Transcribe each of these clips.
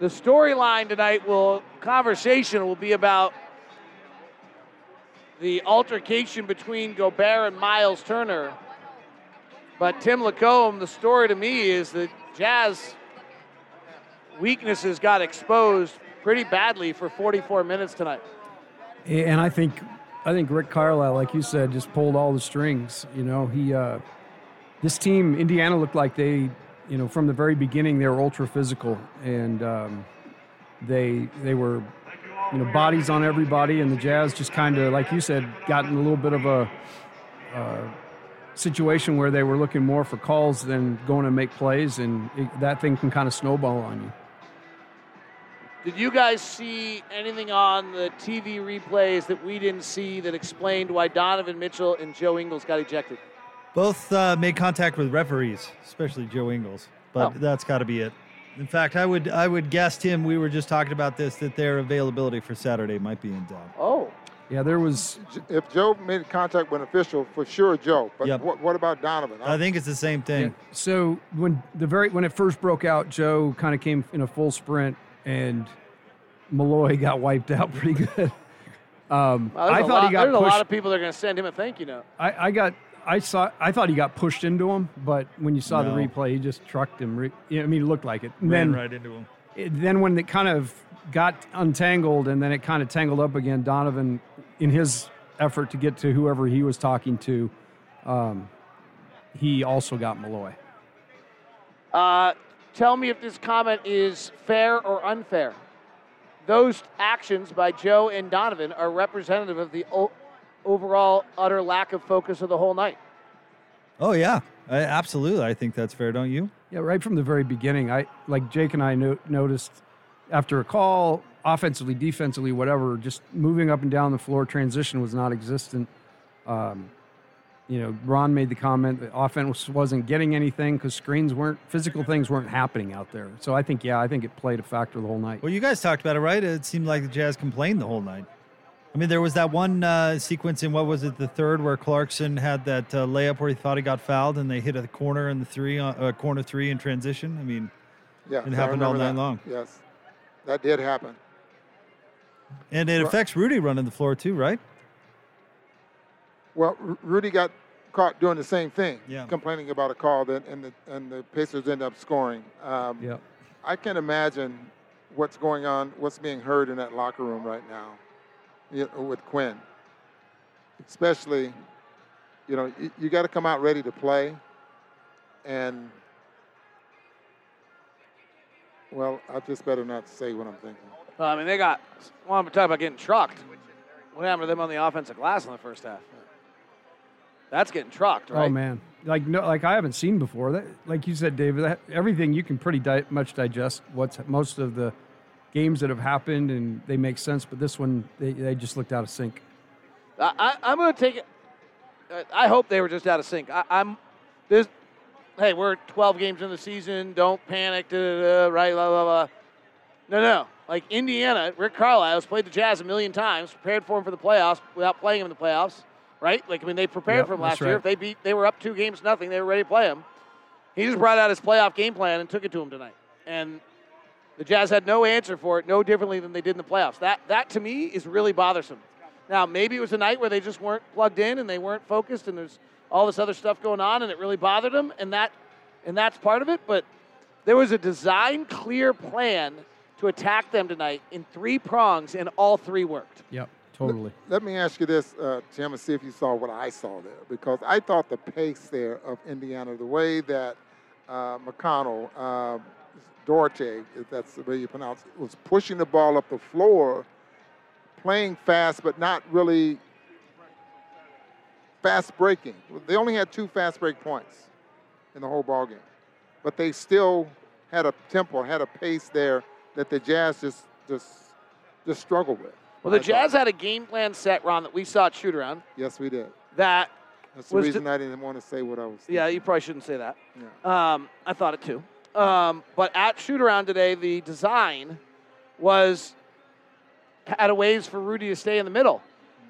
the storyline tonight will conversation will be about the altercation between Gobert and Miles Turner. But Tim LaComb, the story to me is that Jazz weaknesses got exposed pretty badly for 44 minutes tonight. And I think, I think Rick Carlisle, like you said, just pulled all the strings. You know, he, uh, this team, Indiana, looked like they, you know, from the very beginning, they were ultra physical, and um, they they were, you know, bodies on everybody, and the Jazz just kind of, like you said, got in a little bit of a. Uh, situation where they were looking more for calls than going to make plays, and it, that thing can kind of snowball on you. Did you guys see anything on the TV replays that we didn't see that explained why Donovan Mitchell and Joe Ingles got ejected? Both uh, made contact with referees, especially Joe Ingles, but Oh. that's got to be it. In fact, I would I would guess Tim. We were just talking about this that their availability for Saturday might be in doubt. Oh, Yeah, there was. If Joe made contact with an official, for sure Joe. But Yep. what, what about Donovan? I think it's the same thing. So when the very when it first broke out, Joe kind of came in a full sprint, and Malloy got wiped out pretty good. Um, Wow, there's I a thought lot, he got there's a lot of people that are going to send him a thank you note. I, I got. I saw. I thought he got pushed into him, but when you saw No. the replay, he just trucked him. Re, I mean, it looked like it. And Ran then, right into him. it- then when it kind of got untangled, and then it kind of tangled up again, Donovan, in his effort to get to whoever he was talking to, um, he also got Malloy. Uh, tell me if this comment is fair or unfair. Those actions by Joe and Donovan are representative of the o- overall utter lack of focus of the whole night. Oh yeah, I, absolutely. I think that's fair, don't you? Yeah, right from the very beginning. I like Jake and I no, noticed after a call, offensively, defensively, whatever, just moving up and down the floor. Transition was not existent. Um, you know, Ron made the comment that offense wasn't getting anything because screens weren't, physical things weren't happening out there. So I think, yeah, I think it played a factor the whole night. Well, you guys talked about it, right? It seemed like the Jazz complained the whole night. I mean, there was that one uh, sequence in what was it, the third, where Clarkson had that uh, layup where he thought he got fouled, and they hit a corner in the three, uh, corner three in transition. I mean, yeah, it happened all night that. long. Yes, that did happen. and it affects Rudy running the floor too, right? Well, Rudy got caught doing the same thing, Yeah. complaining about a call, that, and the and the Pacers end up scoring. Um, Yep. I can imagine what's going on, what's being heard in that locker room right now, you know, with Quin. Especially, you know, you, you got to come out ready to play, and well, I just better not say what I'm thinking. Well, I mean, they got. Well, I'm talking about getting trucked. What happened to them on the offensive glass in the first half? That's getting trucked, oh, right? Oh man, like no, like I haven't seen before. That, like you said, David, that, everything you can pretty di- much digest. What's most of the games that have happened, and they make sense. But this one, they, they just looked out of sync. I, I, I'm going to take it. I hope they were just out of sync. I, I'm this. Hey, we're 12 games in the season. Don't panic. Da, da, da, right? Blah blah blah. No, no. Like Indiana, Rick Carlisle has played the Jazz a million times, prepared for him for the playoffs without playing him in the playoffs. Right? Like I mean, they prepared Yep, for him last year. right. If they beat, they were up two games nothing. They were ready to play him. He just brought out his playoff game plan and took it to him tonight. And the Jazz had no answer for it, no differently than they did in the playoffs. That that to me is really bothersome. Now maybe it was a night where they just weren't plugged in and they weren't focused, and there's all this other stuff going on, and it really bothered them, and that and that's part of it. But there was a design clear plan to attack them tonight in three prongs, and all three worked. Yep, totally. Let me ask you this, uh, Tim, and see if you saw what I saw there, because I thought the pace there of Indiana, the way that uh, McConnell, uh, Dorte, if that's the way you pronounce it, was pushing the ball up the floor, playing fast, but not really fast breaking. They only had two fast break points in the whole ball game, but they still had a tempo, had a pace there that the Jazz just just just struggled with. Well, the. Jazz had a game plan set, Ron, that we saw at shoot around. Yes, we did. That That's the reason to- I didn't want to say what I was. yeah, you probably shouldn't say that. Yeah. Um, I thought it too. Um, but at shoot around today, the design was had a ways for Rudy to stay in the middle.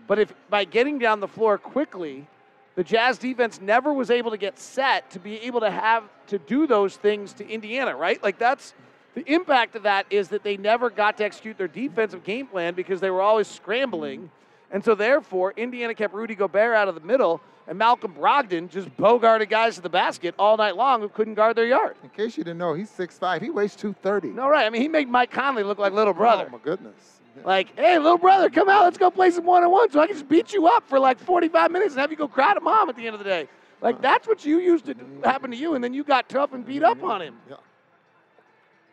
But if by getting down the floor quickly, the Jazz defense never was able to get set to be able to have to do those things to Indiana, right? Like that's The impact of that is that they never got to execute their defensive game plan because they were always scrambling. And so, therefore, Indiana kept Rudy Gobert out of the middle, and Malcolm Brogdon just bogarted guys to the basket all night long who couldn't guard their yard. In case you didn't know, he's 6'5". He weighs 230. No, right. I mean, he made Mike Conley look like little brother. Oh, my goodness. Like, hey, little brother, come out. Let's go play some one on one so I can just beat you up for like 45 minutes and have you go cry to mom at the end of the day. Like, that's what you used to happen to you, and then you got tough and beat up mm-hmm. on him. Yeah.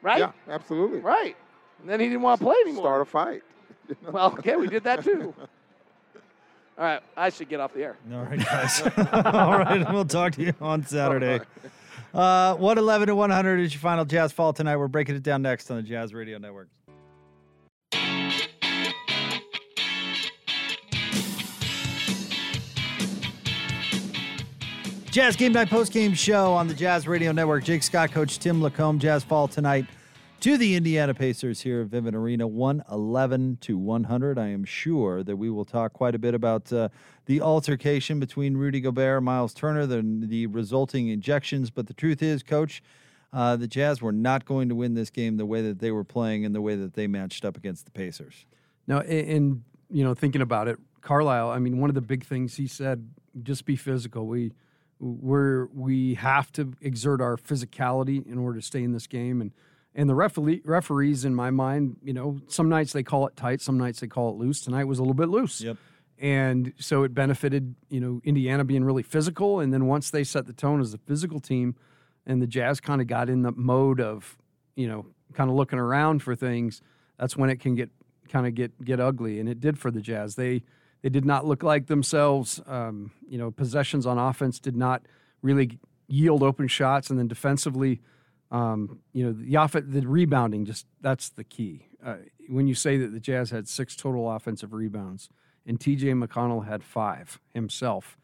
Right? Yeah, absolutely. Right. And then he didn't want to play anymore. Start a fight. Well, okay, we did that too. All right, I should get off the air. All right, guys. All right, we'll talk to you on Saturday. Uh, 111 to 100 is your final Jazz Fall tonight. We're breaking it down next on the Jazz Radio Network. Jazz Game Night Post Game Show on the Jazz Radio Network. Jake Scott, Coach Tim LaComb. Jazz Fall tonight to the Indiana Pacers here at Vivint Arena, 111 to 100. I am sure that we will talk quite a bit about uh, the altercation between Rudy Gobert and Miles Turner, the, the resulting injections. But the truth is, Coach, uh, the Jazz were not going to win this game the way that they were playing and the way that they matched up against the Pacers. Now, and, you know, thinking about it, Carlisle. I mean, one of the big things he said: just be physical. We we're we have to exert our physicality in order to stay in this game and and the referee, referees in my mind you know some nights they call it tight some nights they call it loose. Tonight was a little bit loose. Yep. and so it benefited you know indiana being really physical. And then once they set the tone as a physical team and the jazz kind of got in the mode of you know kind of looking around for things that's when it can get kind of get get ugly. And it did for the jazz. They they did not look like themselves. Um, you know, possessions on offense did not really yield open shots, and then defensively, um, you know, the off- the rebounding just that's the key. Uh, when you say that the Jazz had six total offensive rebounds and T.J. McConnell had five himself,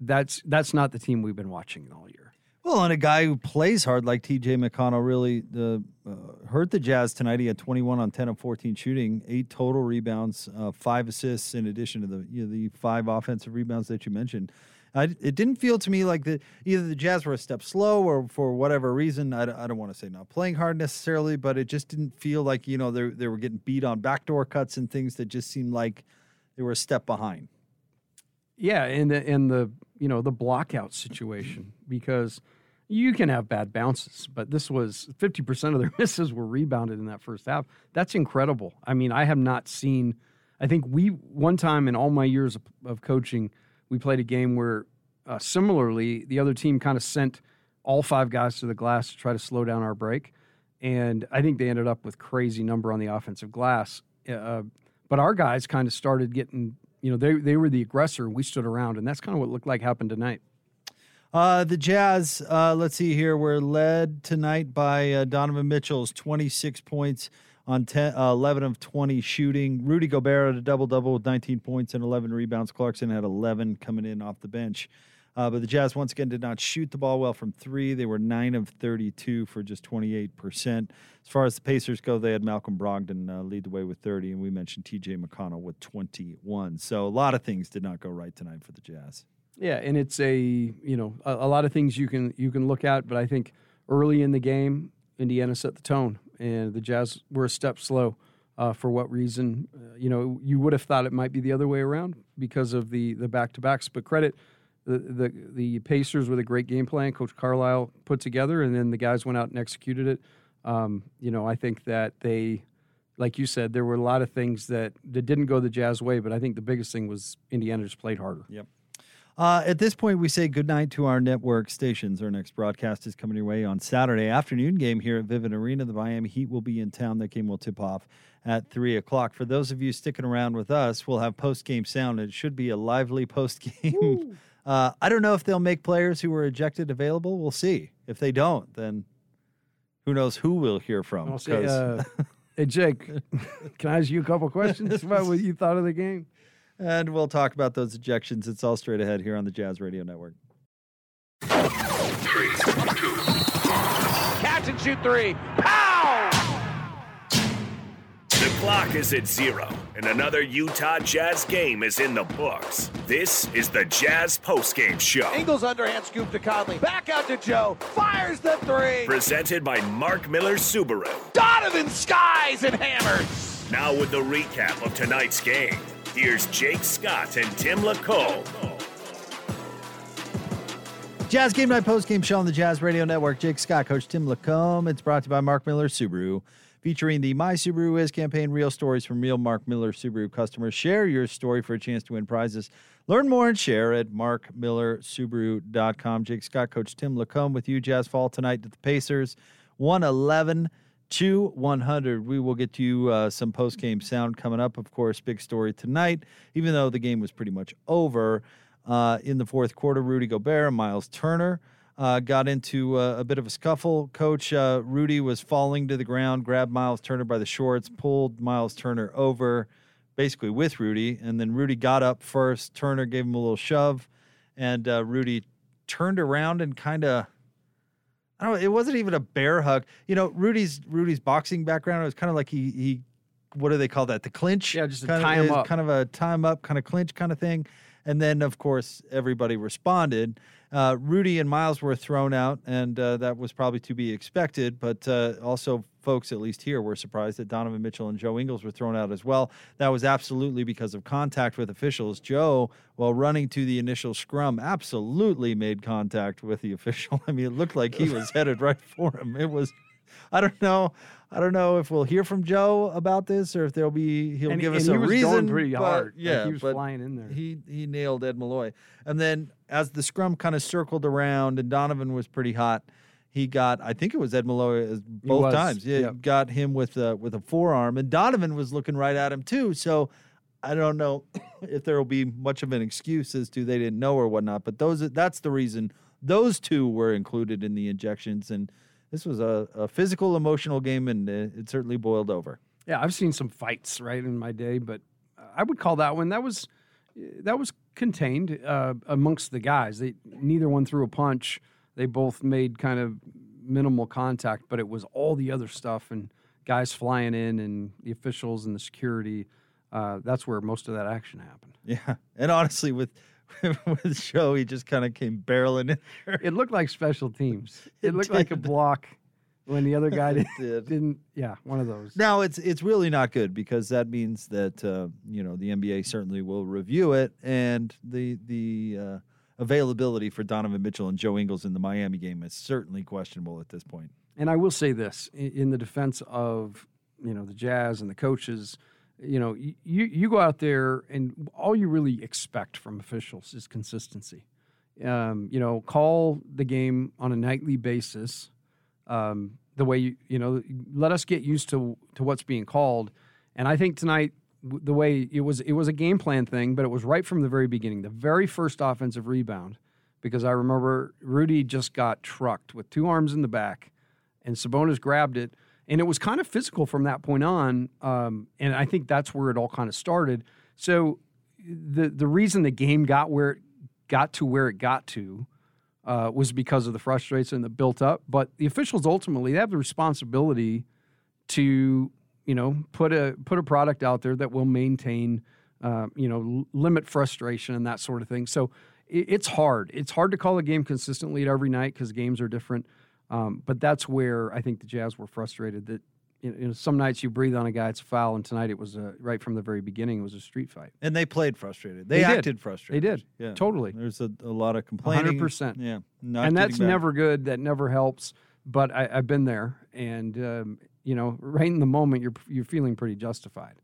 that's that's not the team we've been watching all year. Well, and a guy who plays hard like T.J. McConnell really uh, hurt the Jazz tonight. He had 21 on 10 of 14 shooting, eight total rebounds, uh, five assists in addition to the you know, the five offensive rebounds that you mentioned. I, it didn't feel to me like the either the Jazz were a step slow or for whatever reason. I, I don't want to say not playing hard necessarily, but it just didn't feel like you know they they were getting beat on backdoor cuts and things that just seemed like they were a step behind. Yeah, and the and the you know the blockout situation because you can have bad bounces, but this was 50% of their misses were rebounded in that first half. That's incredible. I mean, I have not seen, I think we, one time in all my years of, of coaching, we played a game where uh, similarly the other team kind of sent all five guys to the glass to try to slow down our break. And I think they ended up with crazy number on the offensive glass. Uh, but our guys kind of started getting, you know, they, they were the aggressor and we stood around. And that's kind of what looked like happened tonight. Uh, the Jazz, uh, let's see here, were led tonight by uh, Donovan Mitchell's 26 points on 10, uh, 11 of 20 shooting. Rudy Gobert had a double double with 19 points and 11 rebounds. Clarkson had 11 coming in off the bench. Uh, but the Jazz once again did not shoot the ball well from three. They were 9 of 32 for just 28%. As far as the Pacers go, they had Malcolm Brogdon uh, lead the way with 30, and we mentioned TJ McConnell with 21. So a lot of things did not go right tonight for the Jazz. Yeah, and it's a you know a, a, lot of things you can you can look at, but I think early in the game, Indiana set the tone, and the Jazz were a step slow. Uh, for what reason? Uh, you know, you would have thought it might be the other way around because of the the back to backs. But credit the, the the Pacers with a great game plan, Coach Carlisle put together, and then the guys went out and executed it. Um, you know, I think that they, like you said, there were a lot of things that that didn't go the Jazz way, but I think the biggest thing was Indiana just played harder. Yep. Uh, at this point, we say goodnight to our network stations. Our next broadcast is coming your way on Saturday afternoon game here at Vivint Arena. The Miami Heat will be in town. That game will tip off at 3 o'clock. For those of you sticking around with us, we'll have post game sound. It should be a lively post game. uh, I don't know if they'll make players who were ejected available. We'll see. If they don't, then who knows who we'll hear from. I'll say, uh, hey, Jake, can I ask you a couple questions about what you thought of the game? And we'll talk about those ejections. It's all straight ahead here on the Jazz Radio Network. Three, two, Catch and shoot three. Pow! The clock is at zero, and another Utah Jazz game is in the books. This is the Jazz Postgame Show. Ingles underhand scoop to Conley. Back out to Joe. Fires the three. Presented by Mark Miller Subaru. Donovan skies and hammers. Now with the recap of tonight's game, here's Jake Scott and Tim LaComb. Jazz Game Night Post Game Show on the Jazz Radio Network. Jake Scott, Coach Tim LaComb. It's brought to you by Mark Miller Subaru, featuring the My Subaru Is campaign. Real stories from real Mark Miller Subaru customers. Share your story for a chance to win prizes. Learn more and share at markmillersubaru.com. Jake Scott, Coach Tim LaComb with you. Jazz fall tonight to the Pacers, 111 to 100. We will get you uh, some post game sound coming up. Of course, big story tonight, even though the game was pretty much over. Uh, in the fourth quarter, Rudy Gobert and Miles Turner uh, got into uh, a bit of a scuffle. Coach uh, Rudy was falling to the ground, grabbed Miles Turner by the shorts, pulled Miles Turner over, basically with Rudy, and then Rudy got up first. Turner gave him a little shove, and uh, Rudy turned around and kind of. I don't know. It wasn't even a bear hug. You know, Rudy's Rudy's boxing background. It was kind of like he he, what do they call that? The clinch. Yeah, just kind tie of, him up. Kind of a time up, kind of clinch kind of thing. And then, of course, everybody responded. Uh, Rudy and Miles were thrown out, and uh, that was probably to be expected. But uh, also, folks, at least here, were surprised that Donovan Mitchell and Joe Ingles were thrown out as well. That was absolutely because of contact with officials. Joe, while running to the initial scrum, absolutely made contact with the official. I mean, it looked like he was headed right for him. It was, I don't know. I don't know if we'll hear from Joe about this or if there'll be he'll and, give and us a was reason. going pretty but- hard. Like, yeah, he was flying in there. he he nailed Ed Malloy. And then as the scrum kind of circled around and Donovan was pretty hot, he got I think it was Ed Malloy uh, as both times. Yeah, yep. got him with a with a forearm, and Donovan was looking right at him too. So I don't know if there will be much of an excuse as to they didn't know or whatnot. But those that's the reason those two were included in the injections and. This was a, a physical, emotional game, and it certainly boiled over. Yeah, I've seen some fights right in my day, but I would call that one that was that was contained uh, amongst the guys. They neither one threw a punch. They both made kind of minimal contact, but it was all the other stuff and guys flying in and the officials and the security. Uh, that's where most of that action happened. Yeah, and honestly, with with Joe, he just kind of came barreling in. There. It looked like special teams. It, It looked like a block when the other guy did, did. didn't. Yeah, one of those. Now it's it's really not good because that means that uh, you know the NBA certainly will review it, and the the uh, availability for Donovan Mitchell and Joe Ingles in the Miami game is certainly questionable at this point. And I will say this in, in the defense of you know the Jazz and the coaches, you know you you go out there and all you really expect from officials is consistency. Um, you know, call the game on a nightly basis. Um, the way you you know, let us get used to to what's being called. And I think tonight the way it was it was a game plan thing, but it was right from the very beginning. The very first offensive rebound, because I remember Rudy just got trucked with two arms in the back, and Sabonis grabbed it, and it was kind of physical from that point on. Um, and I think that's where it all kind of started. So the the reason the game got where it got to where it got to uh, was because of the frustration that built up. But the officials ultimately they have the responsibility to you know put a put a product out there that will maintain uh, you know limit frustration and that sort of thing. So it, it's hard. It's hard to call a game consistently every night because games are different. Um, but that's where I think the Jazz were frustrated that you know, some nights you breathe on a guy, it's a foul, and tonight it was a, right from the very beginning. It was a street fight. And they played frustrated. They, They did. acted frustrated. They did. Yeah, Totally. There's a, a lot of complaining. 100%. Yeah, and that's back. never good. That never helps. But I, I've been there, and um, you know, right in the moment, you're you're feeling pretty justified.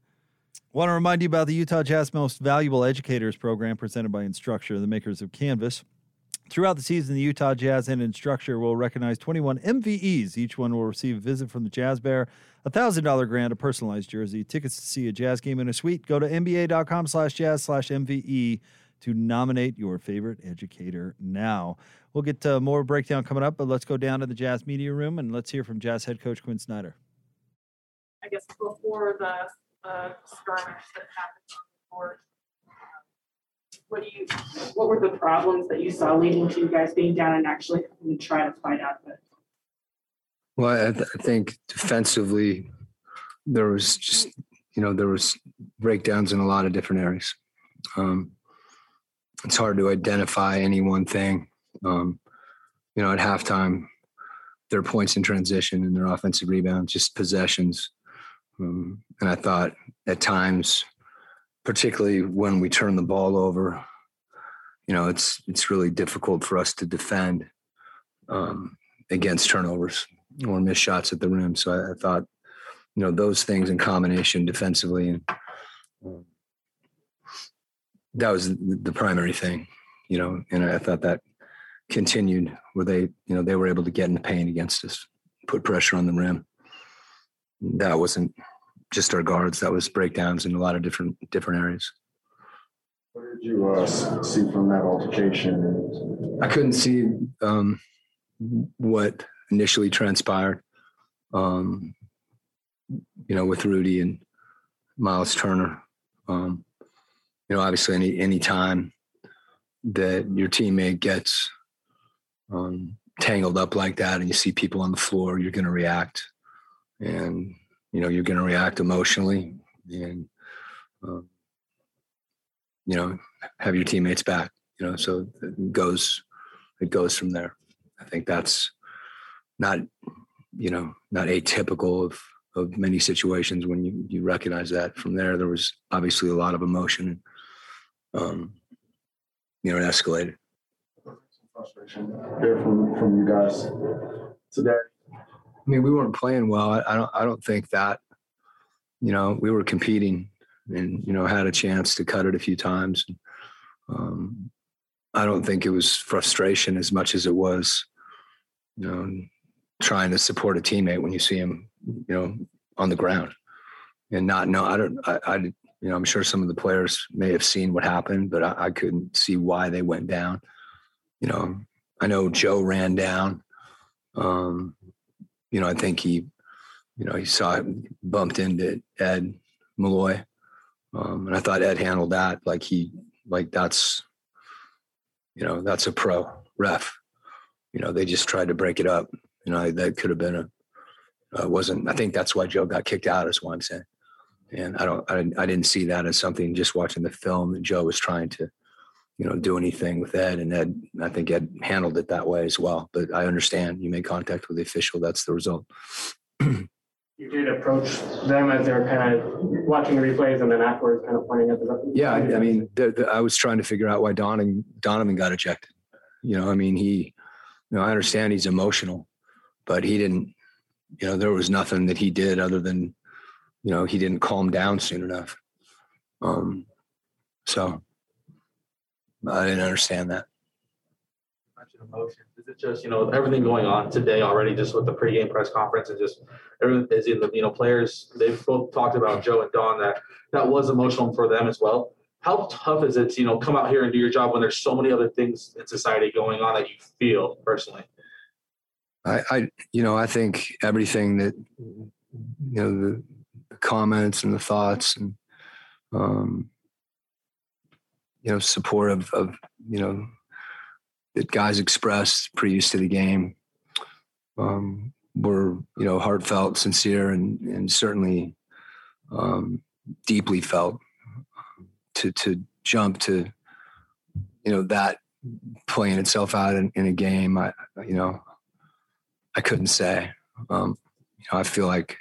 Want to remind you about the Utah Jazz Most Valuable Educators program presented by Instructure, the makers of Canvas. Throughout the season, the Utah Jazz and Instructure will recognize 21 MVEs. Each one will receive a visit from the Jazz Bear, a $1,000 grant, a personalized jersey, tickets to see a Jazz game in a suite. Go to nba.com slash jazz slash MVE to nominate your favorite educator now. We'll get uh, more breakdown coming up, but let's go down to the Jazz media room and let's hear from Jazz head coach Quin Snyder. I guess before the uh, skirmish that happened on the court. What do you, what were the problems that you saw leading to you guys being down and actually having to try to fight out of it? Well, I, th- I think defensively, there was just you know, there was breakdowns in a lot of different areas. Um, it's hard to identify any one thing. Um, you know, at halftime, their points in transition and their offensive rebounds, just possessions. Um, and I thought at times, particularly when we turn the ball over, you know, it's it's really difficult for us to defend um, against turnovers or miss shots at the rim. So I, I, thought, you know, those things in combination defensively and um, that was the primary thing, you know, and I thought that continued where they, you know, they were able to get in the paint against us, put pressure on the rim. That wasn't just our guards. That was breakdowns in a lot of different different areas. What did you uh, see from that altercation? I couldn't see um, what initially transpired. Um, you know, with Rudy and Miles Turner. Um, you know, obviously, any any time that your teammate gets um, tangled up like that, and you see people on the floor, you're going to react, and you know, you're going to react emotionally, and um, you know, have your teammates back. You know, so it goes it goes from there. I think that's not you know not atypical of of many situations when you you recognize that. From there, there was obviously a lot of emotion. Um, you know, it escalated. frustration here from from you guys today. I mean, we weren't playing well. I, I don't. I don't think that. You know, we were competing, and you know, had a chance to cut it a few times. Um, I don't think it was frustration as much as it was, you know, trying to support a teammate when you see him, you know, on the ground, and not know. I don't. I, I you know, I'm sure some of the players may have seen what happened, but I, I couldn't see why they went down. You know, I know Joe ran down. Um, you know, I think he, you know, he saw bumped into Ed Malloy. Um, and I thought Ed handled that like he, like that's, you know, that's a pro ref. You know, they just tried to break it up. You know, that could have been a, uh, wasn't, I think that's why Joe got kicked out, is what I'm saying. And I don't, I, I didn't see that as something just watching the film that Joe was trying to, you know, do anything with Ed. And Ed, I think Ed handled it that way as well. But I understand you made contact with the official. That's the result. you did approach them as they were kind of watching the replays and then afterwards kind of pointing at the. Yeah, I, I mean, the, the, I was trying to figure out why Donovan, Donovan got ejected. You know, I mean, he, you know, I understand he's emotional, but he didn't, you know, there was nothing that he did other than, you know, he didn't calm down soon enough. Um, so I didn't understand that. Emotions. Is it just you know everything going on today already, just with the pregame press conference and just everything is in the you know players. They've both talked about Joe and Don that that was emotional for them as well. How tough is it to you know come out here and do your job when there's so many other things in society going on that you feel personally? I, I you know I think everything that you know the, the comments and the thoughts and um, you know, support of, of you know, that guys expressed previous to the game um, were, you know, heartfelt, sincere, and, and certainly um, deeply felt. To, to jump to, you know, that playing itself out in, in a game, I, you know, I couldn't say. Um, you know, I feel like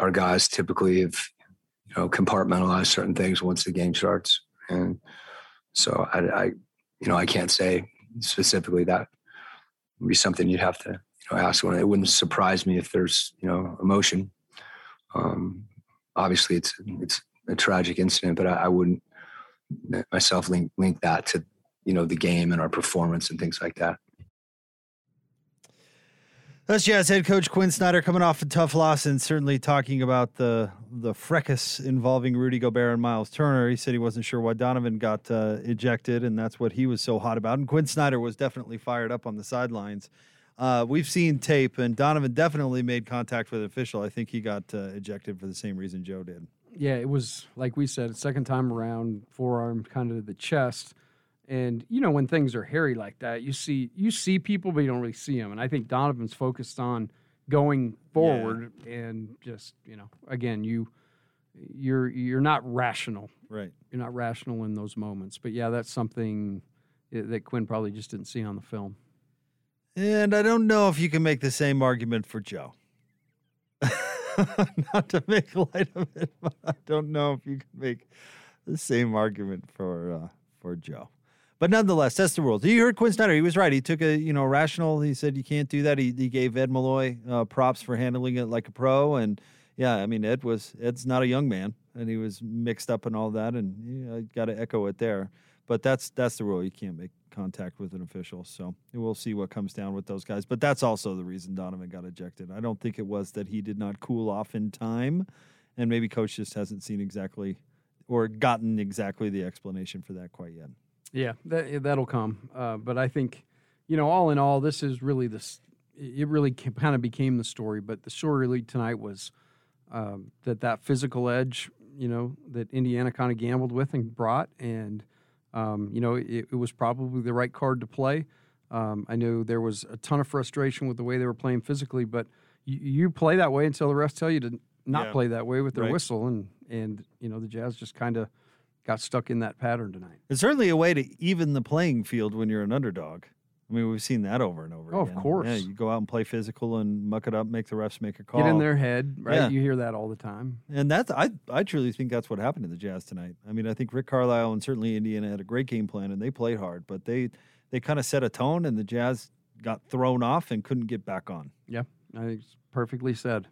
our guys typically have, you know, compartmentalized certain things once the game starts. And, so I, I, you know, I can't say specifically that would be something you'd have to, you know, ask one. It wouldn't surprise me if there's, you know, emotion. Um, obviously, it's it's a tragic incident, but I, I wouldn't myself link link that to, you know, the game and our performance and things like that. That's Jazz head coach Quin Snyder coming off a tough loss and certainly talking about the the fracas involving Rudy Gobert and Miles Turner. He said he wasn't sure why Donovan got uh, ejected, and that's what he was so hot about. And Quin Snyder was definitely fired up on the sidelines. Uh, we've seen tape, and Donovan definitely made contact with the official. I think he got uh, ejected for the same reason Joe did. Yeah, it was like we said, second time around, forearm kind of the chest. And you know when things are hairy like that, you see you see people, but you don't really see them. And I think Donovan's focused on going forward yeah. and just you know again you you're you're not rational. Right. You're not rational in those moments. But yeah, that's something that Quin probably just didn't see on the film. And I don't know if you can make the same argument for Joe. Not to make light of it, but I don't know if you can make the same argument for uh, for Joe. But nonetheless, that's the rules. You heard Quin Snyder. He was right. He took a you know rational. He said you can't do that. He, he gave Ed Malloy uh, props for handling it like a pro. And yeah, I mean Ed was Ed's not a young man, and he was mixed up and all that. And yeah, got to echo it there. But that's that's the rule. You can't make contact with an official. So we'll see what comes down with those guys. But that's also the reason Donovan got ejected. I don't think it was that he did not cool off in time, and maybe coach just hasn't seen exactly or gotten exactly the explanation for that quite yet. Yeah, that that'll come. Uh, but I think, you know, all in all, this is really this. It really kind of became the story. But the story really tonight was um, that that physical edge, you know, that Indiana kind of gambled with and brought, and um, you know, it, it was probably the right card to play. Um, I know there was a ton of frustration with the way they were playing physically, but you, you play that way until the refs tell you to not Yeah. play that way with their Right. whistle, and and you know the Jazz just kind of got stuck in that pattern tonight. It's certainly a way to even the playing field when you're an underdog. I mean, we've seen that over and over Oh, of course. Yeah, you go out and play physical and muck it up, make the refs make a call. Get in their head, right? Yeah. You hear that all the time. And that's I I truly think that's what happened to the Jazz tonight. I mean, I think Rick Carlisle and certainly Indiana had a great game plan and they played hard, but they they kind of set a tone and the Jazz got thrown off and couldn't get back on. Yeah, I think it's perfectly said.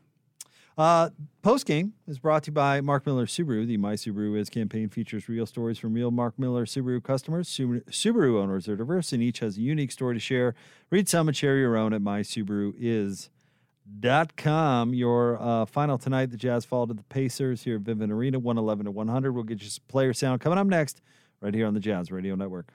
Uh, Post game is brought to you by Mark Miller Subaru. The My Subaru Is campaign features real stories from real Mark Miller Subaru customers. Subaru, owners are diverse and each has a unique story to share. Read some and share your own at mysubaruis.com. Your uh, final tonight, the Jazz fall to the Pacers here at Vivint Arena, 111 to 100. We'll get you some player sound coming up next, right here on the Jazz Radio Network.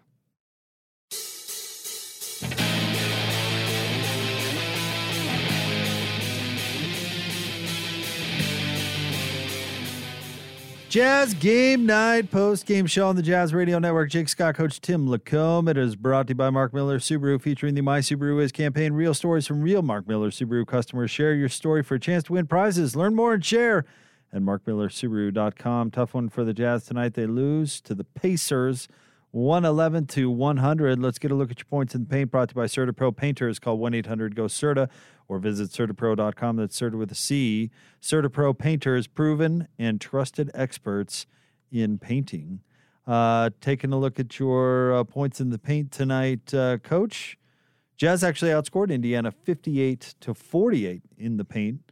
Jazz Game Night post game show on the Jazz Radio Network. Jake Scott, Coach Tim LaComb. It is brought to you by Mark Miller Subaru, featuring the My Subaru Is campaign. Real stories from real Mark Miller Subaru customers. Share your story for a chance to win prizes. Learn more and share at markmillersubaru.com. Tough one for the Jazz tonight. They lose to the Pacers. 111 to 100. Let's get a look at your points in the paint. Brought to you by CertaPro Painters. Call 1 800 GO CERTA or visit CertaPro.com. That's Certa with a C. CertaPro Painters, proven and trusted experts in painting. Uh, taking a look at your uh, points in the paint tonight, uh, Coach. Jazz actually outscored Indiana 58 to 48 in the paint.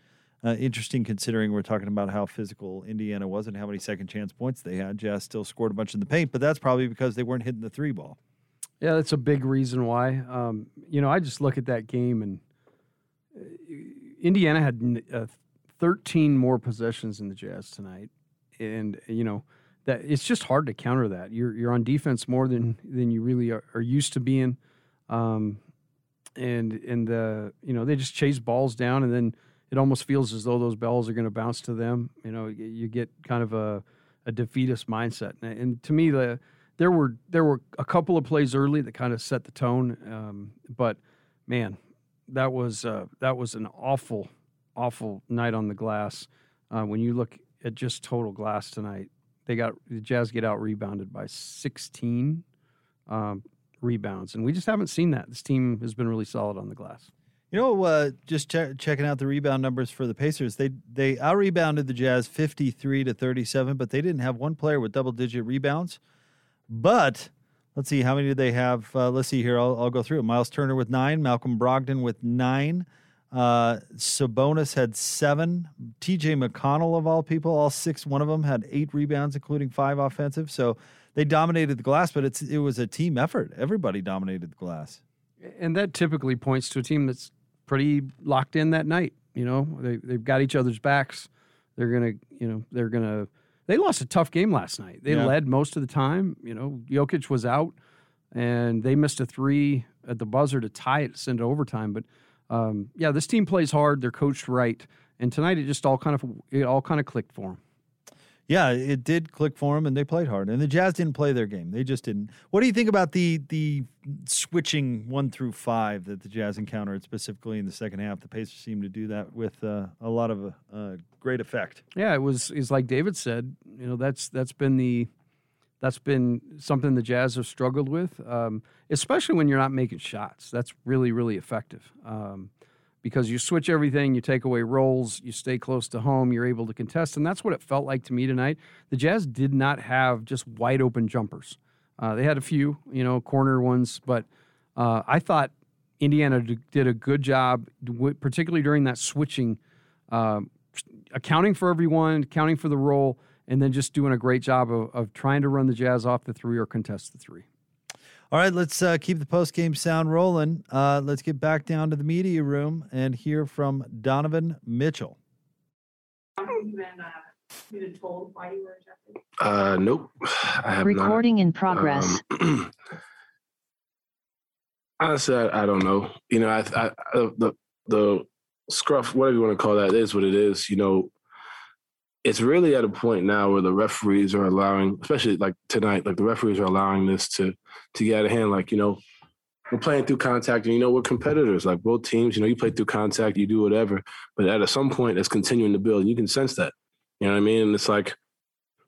Uh, interesting considering we're talking about how physical Indiana was and how many second chance points they had. Jazz still scored a bunch in the paint, but that's probably because they weren't hitting the three ball. Yeah, that's a big reason why. Um, you know, I just look at that game and uh, Indiana had uh, 13 more possessions in the Jazz tonight, and you know that it's just hard to counter that. You're you're on defense more than than you really are, are used to being, um, and and the you know they just chase balls down, and then it almost feels as though those balls are going to bounce to them. You know, you- get kind of a a defeatist mindset, and, and to me the there were there were a couple of plays early that kind of set the tone, um, but man, that was uh, that was an awful awful night on the glass. Uh, when you look at just total glass tonight, they got the Jazz get out rebounded by 16 um, rebounds, and we just haven't seen that. This team has been really solid on the glass. You know, uh, just che- checking out the rebound numbers for the Pacers, they they out rebounded the Jazz fifty three to thirty seven, but they didn't have one player with double digit rebounds. But let's see, how many did they have? Uh, let's see here. I'll, I'll go through it. Miles Turner with nine, Malcolm Brogdon with nine, uh, Sabonis had seven, T.J. McConnell of all people, all six. One of them had eight rebounds, including five offensive. So they dominated the glass, but it's it was a team effort. Everybody dominated the glass. And that typically points to a team that's pretty locked in that night. You know, they they've got each other's backs. They're gonna, you know, they're gonna. They lost a tough game last night. They Yeah. led most of the time. You know, Jokic was out, and they missed a three at the buzzer to tie it, send it to overtime. But um, yeah, this team plays hard. They're coached right, and tonight it just all kind of it all kind of clicked for them. Yeah, it did click for them, and they played hard. And the Jazz didn't play their game; they just didn't. What do you think about the the switching one through five that the Jazz encountered specifically in the second half? The Pacers seemed to do that with uh, a lot of uh, great effect. Yeah, it was. Is like David said. You know, that's that's been the that's been something the Jazz have struggled with, um, especially when you're not making shots. That's really really effective. Um, because you switch everything, you take away rolls, you stay close to home, you're able to contest. And that's what it felt like to me tonight. The Jazz did not have just wide open jumpers. Uh, they had a few, you know, corner ones, but uh, I thought Indiana did a good job, particularly during that switching, uh, accounting for everyone, accounting for the role, and then just doing a great job of, of trying to run the Jazz off the three or contest the three. All right, let's uh, keep the post game sound rolling. Uh, let's get back down to the media room and hear from Donovan Mitchell. Uh, nope. I have Recording not. in progress. Um, honestly, I, I, don't know. You know, I, I, the the scruff, whatever you want to call that, is what it is. You know, it's really at a point now where the referees are allowing, especially like tonight, like the referees are allowing this to to get out of hand. Like you know, we're playing through contact, and you know we're competitors. Like both teams, you know, you play through contact, you do whatever, but at some point, it's continuing to build. You can sense that. You know what I mean? And it's like,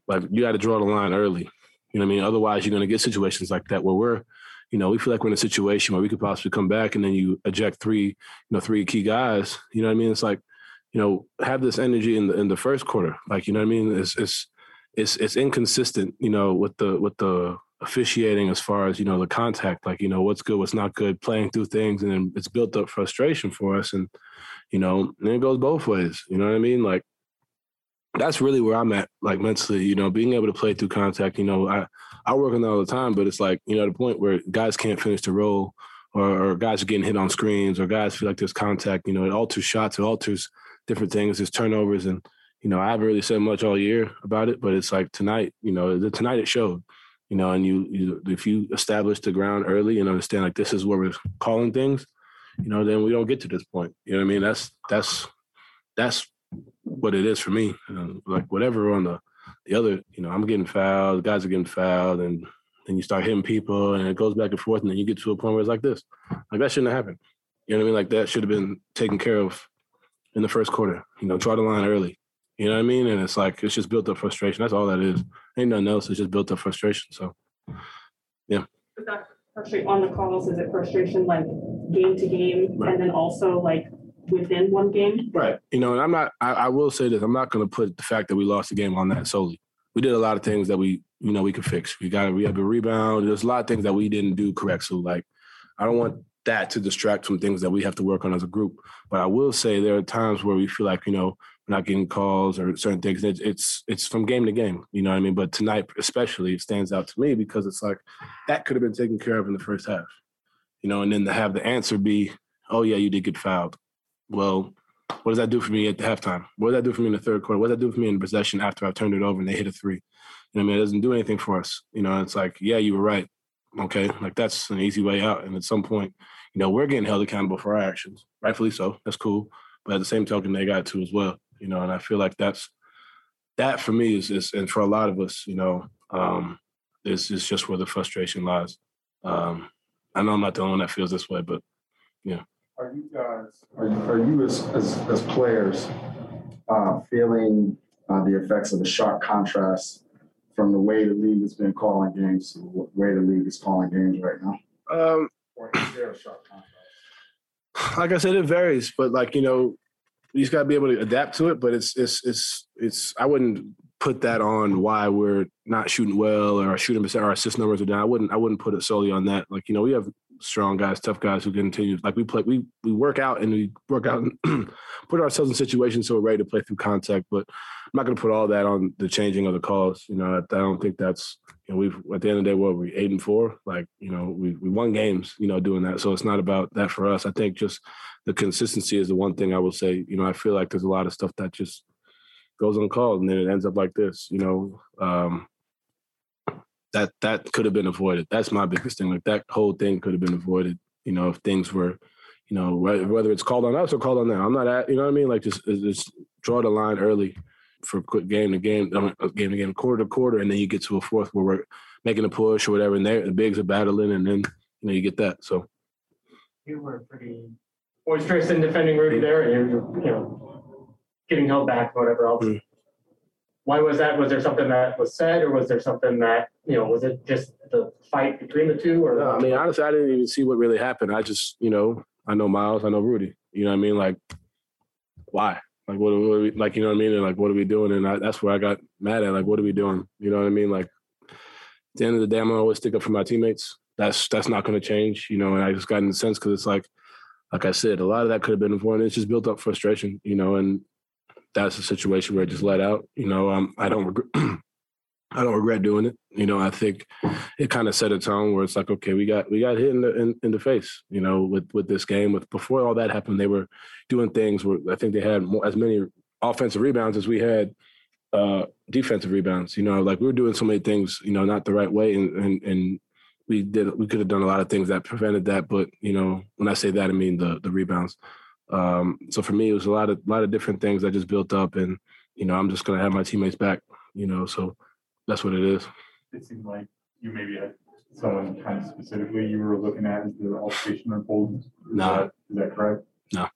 like you got to draw the line early. You know what I mean? Otherwise, you're going to get situations like that where we're, you know, we feel like we're in a situation where we could possibly come back, and then you eject three, you know, three key guys. You know what I mean? It's like you know, have this energy in the in the first quarter. Like, you know what I mean? It's it's it's it's inconsistent, you know, with the with the officiating as far as, you know, the contact, like, you know, what's good, what's not good, playing through things and then it's built up frustration for us. And, you know, and it goes both ways. You know what I mean? Like that's really where I'm at, like mentally, you know, being able to play through contact, you know, I, I work on that all the time, but it's like, you know, the point where guys can't finish the role or, or guys are getting hit on screens or guys feel like there's contact, you know, it alters shots, it alters different things, there's turnovers, and you know I haven't really said much all year about it, but it's like tonight, you know, the, tonight it showed, you know, and you, you if you establish the ground early and understand like this is where we're calling things, you know, then we don't get to this point. You know what I mean? That's that's that's what it is for me. You um, know, like whatever on the the other, you know, I'm getting fouled, the guys are getting fouled, and then you start hitting people, and it goes back and forth, and then you get to a point where it's like this. Like that shouldn't have happened. You know what I mean? Like that should have been taken care of in the first quarter. You know, draw the line early. You know what I mean? And it's like it's just built up frustration. That's all that is. Ain't nothing else. It's just built up frustration. So, yeah. Is that frustration on the calls? Is it frustration like game to game, right. and then also like within one game? Right. You know, and I'm not. I, I will say this. I'm not going to put the fact that we lost the game on that solely. We did a lot of things that we, you know, we could fix. We got we have a rebound. There's a lot of things that we didn't do correct. So like, I don't want that to distract from things that we have to work on as a group. But I will say there are times where we feel like you know we're not getting calls or certain things. It's it's, it's from game to game. You know what I mean? But tonight especially it stands out to me because it's like that could have been taken care of in the first half. You know, and then to have the answer be, "Oh yeah, you did get fouled." Well, what does that do for me at the halftime? What does that do for me in the third quarter? What does that do for me in possession after I've turned it over and they hit a three? You know, I mean, it doesn't do anything for us. You know, it's like, yeah, you were right. Okay, like that's an easy way out. And at some point, you know, we're getting held accountable for our actions, rightfully so. That's cool. But at the same token, they got to as well, you know, and I feel like that's that for me is, is and for a lot of us, you know, um, is is just where the frustration lies. Um, I know I'm not the only one that feels this way, but yeah. Are you guys are you, are you as, as, as players uh, feeling uh, the effects of the sharp contrast from the way the league has been calling games to the way the league is calling games right now? Um, like I said, it varies, but like you know, you just got to be able to adapt to it. But it's it's it's it's. I wouldn't put that on why we're not shooting well or our shooting percent, our assist numbers are down. I wouldn't I wouldn't put it solely on that. Like you know, we have strong guys, tough guys who continue. Like we play, we we work out and we work out and put ourselves in situations so we're ready to play through contact. But I'm not going to put all that on the changing of the calls. You know, I, I don't think that's you know we've at the end of the day what we eight and four. Like you know we we won games. You know doing that. So it's not about that for us. I think just the consistency is the one thing I will say. You know, I feel like there's a lot of stuff that just goes uncalled and then it ends up like this. You know. Um, that that could have been avoided. That's my biggest thing. Like that whole thing could have been avoided. You know, if things were, you know, whether it's called on us or called on them. I'm not at, you know what I mean? Like just just draw the line early. for quick game to game, I mean, uh, game to game, quarter to quarter, and then you get to a fourth where we're making a push or whatever, and the bigs are battling, and then you know you get that. So you were pretty boisterous in defending Rudy there, and you're you know getting held back, whatever else. Mm. Why was that? Was there something that was said, or was there something that you know? Was it just the fight between the two? Or no, I mean, honestly, I didn't even see what really happened. I just, you know, I know Miles, I know Rudy. You know what I mean? Like, why? Like, what, are we, like, you know what I mean? And like, what are we doing? And I, that's where I got mad at. Like, what are we doing? You know what I mean? Like, at the end of the day, I'm always stick up for my teammates. That's that's not gonna change. You know, and I just got in the sense because it's like, like I said, a lot of that could have been avoided. It's just built up frustration. You know, and that's a situation where it just let out. You know, um, I don't regret. I don't regret doing it. You know, I think it kind of set a tone where it's like, okay, we got we got hit in the in, in, the face. You know, with with this game. With before all that happened, they were doing things where I think they had more, as many offensive rebounds as we had uh, defensive rebounds. You know, like we were doing so many things, you know, not the right way, and and and we did we could have done a lot of things that prevented that. But you know, when I say that, I mean the the rebounds. Um, so for me, it was a lot of a lot of different things that just built up, and you know, I'm just gonna have my teammates back. You know, so that's what it is. It seemed like you maybe had someone kind of specifically you were looking at as the altercation unfolded. Is no. That, is that correct? No.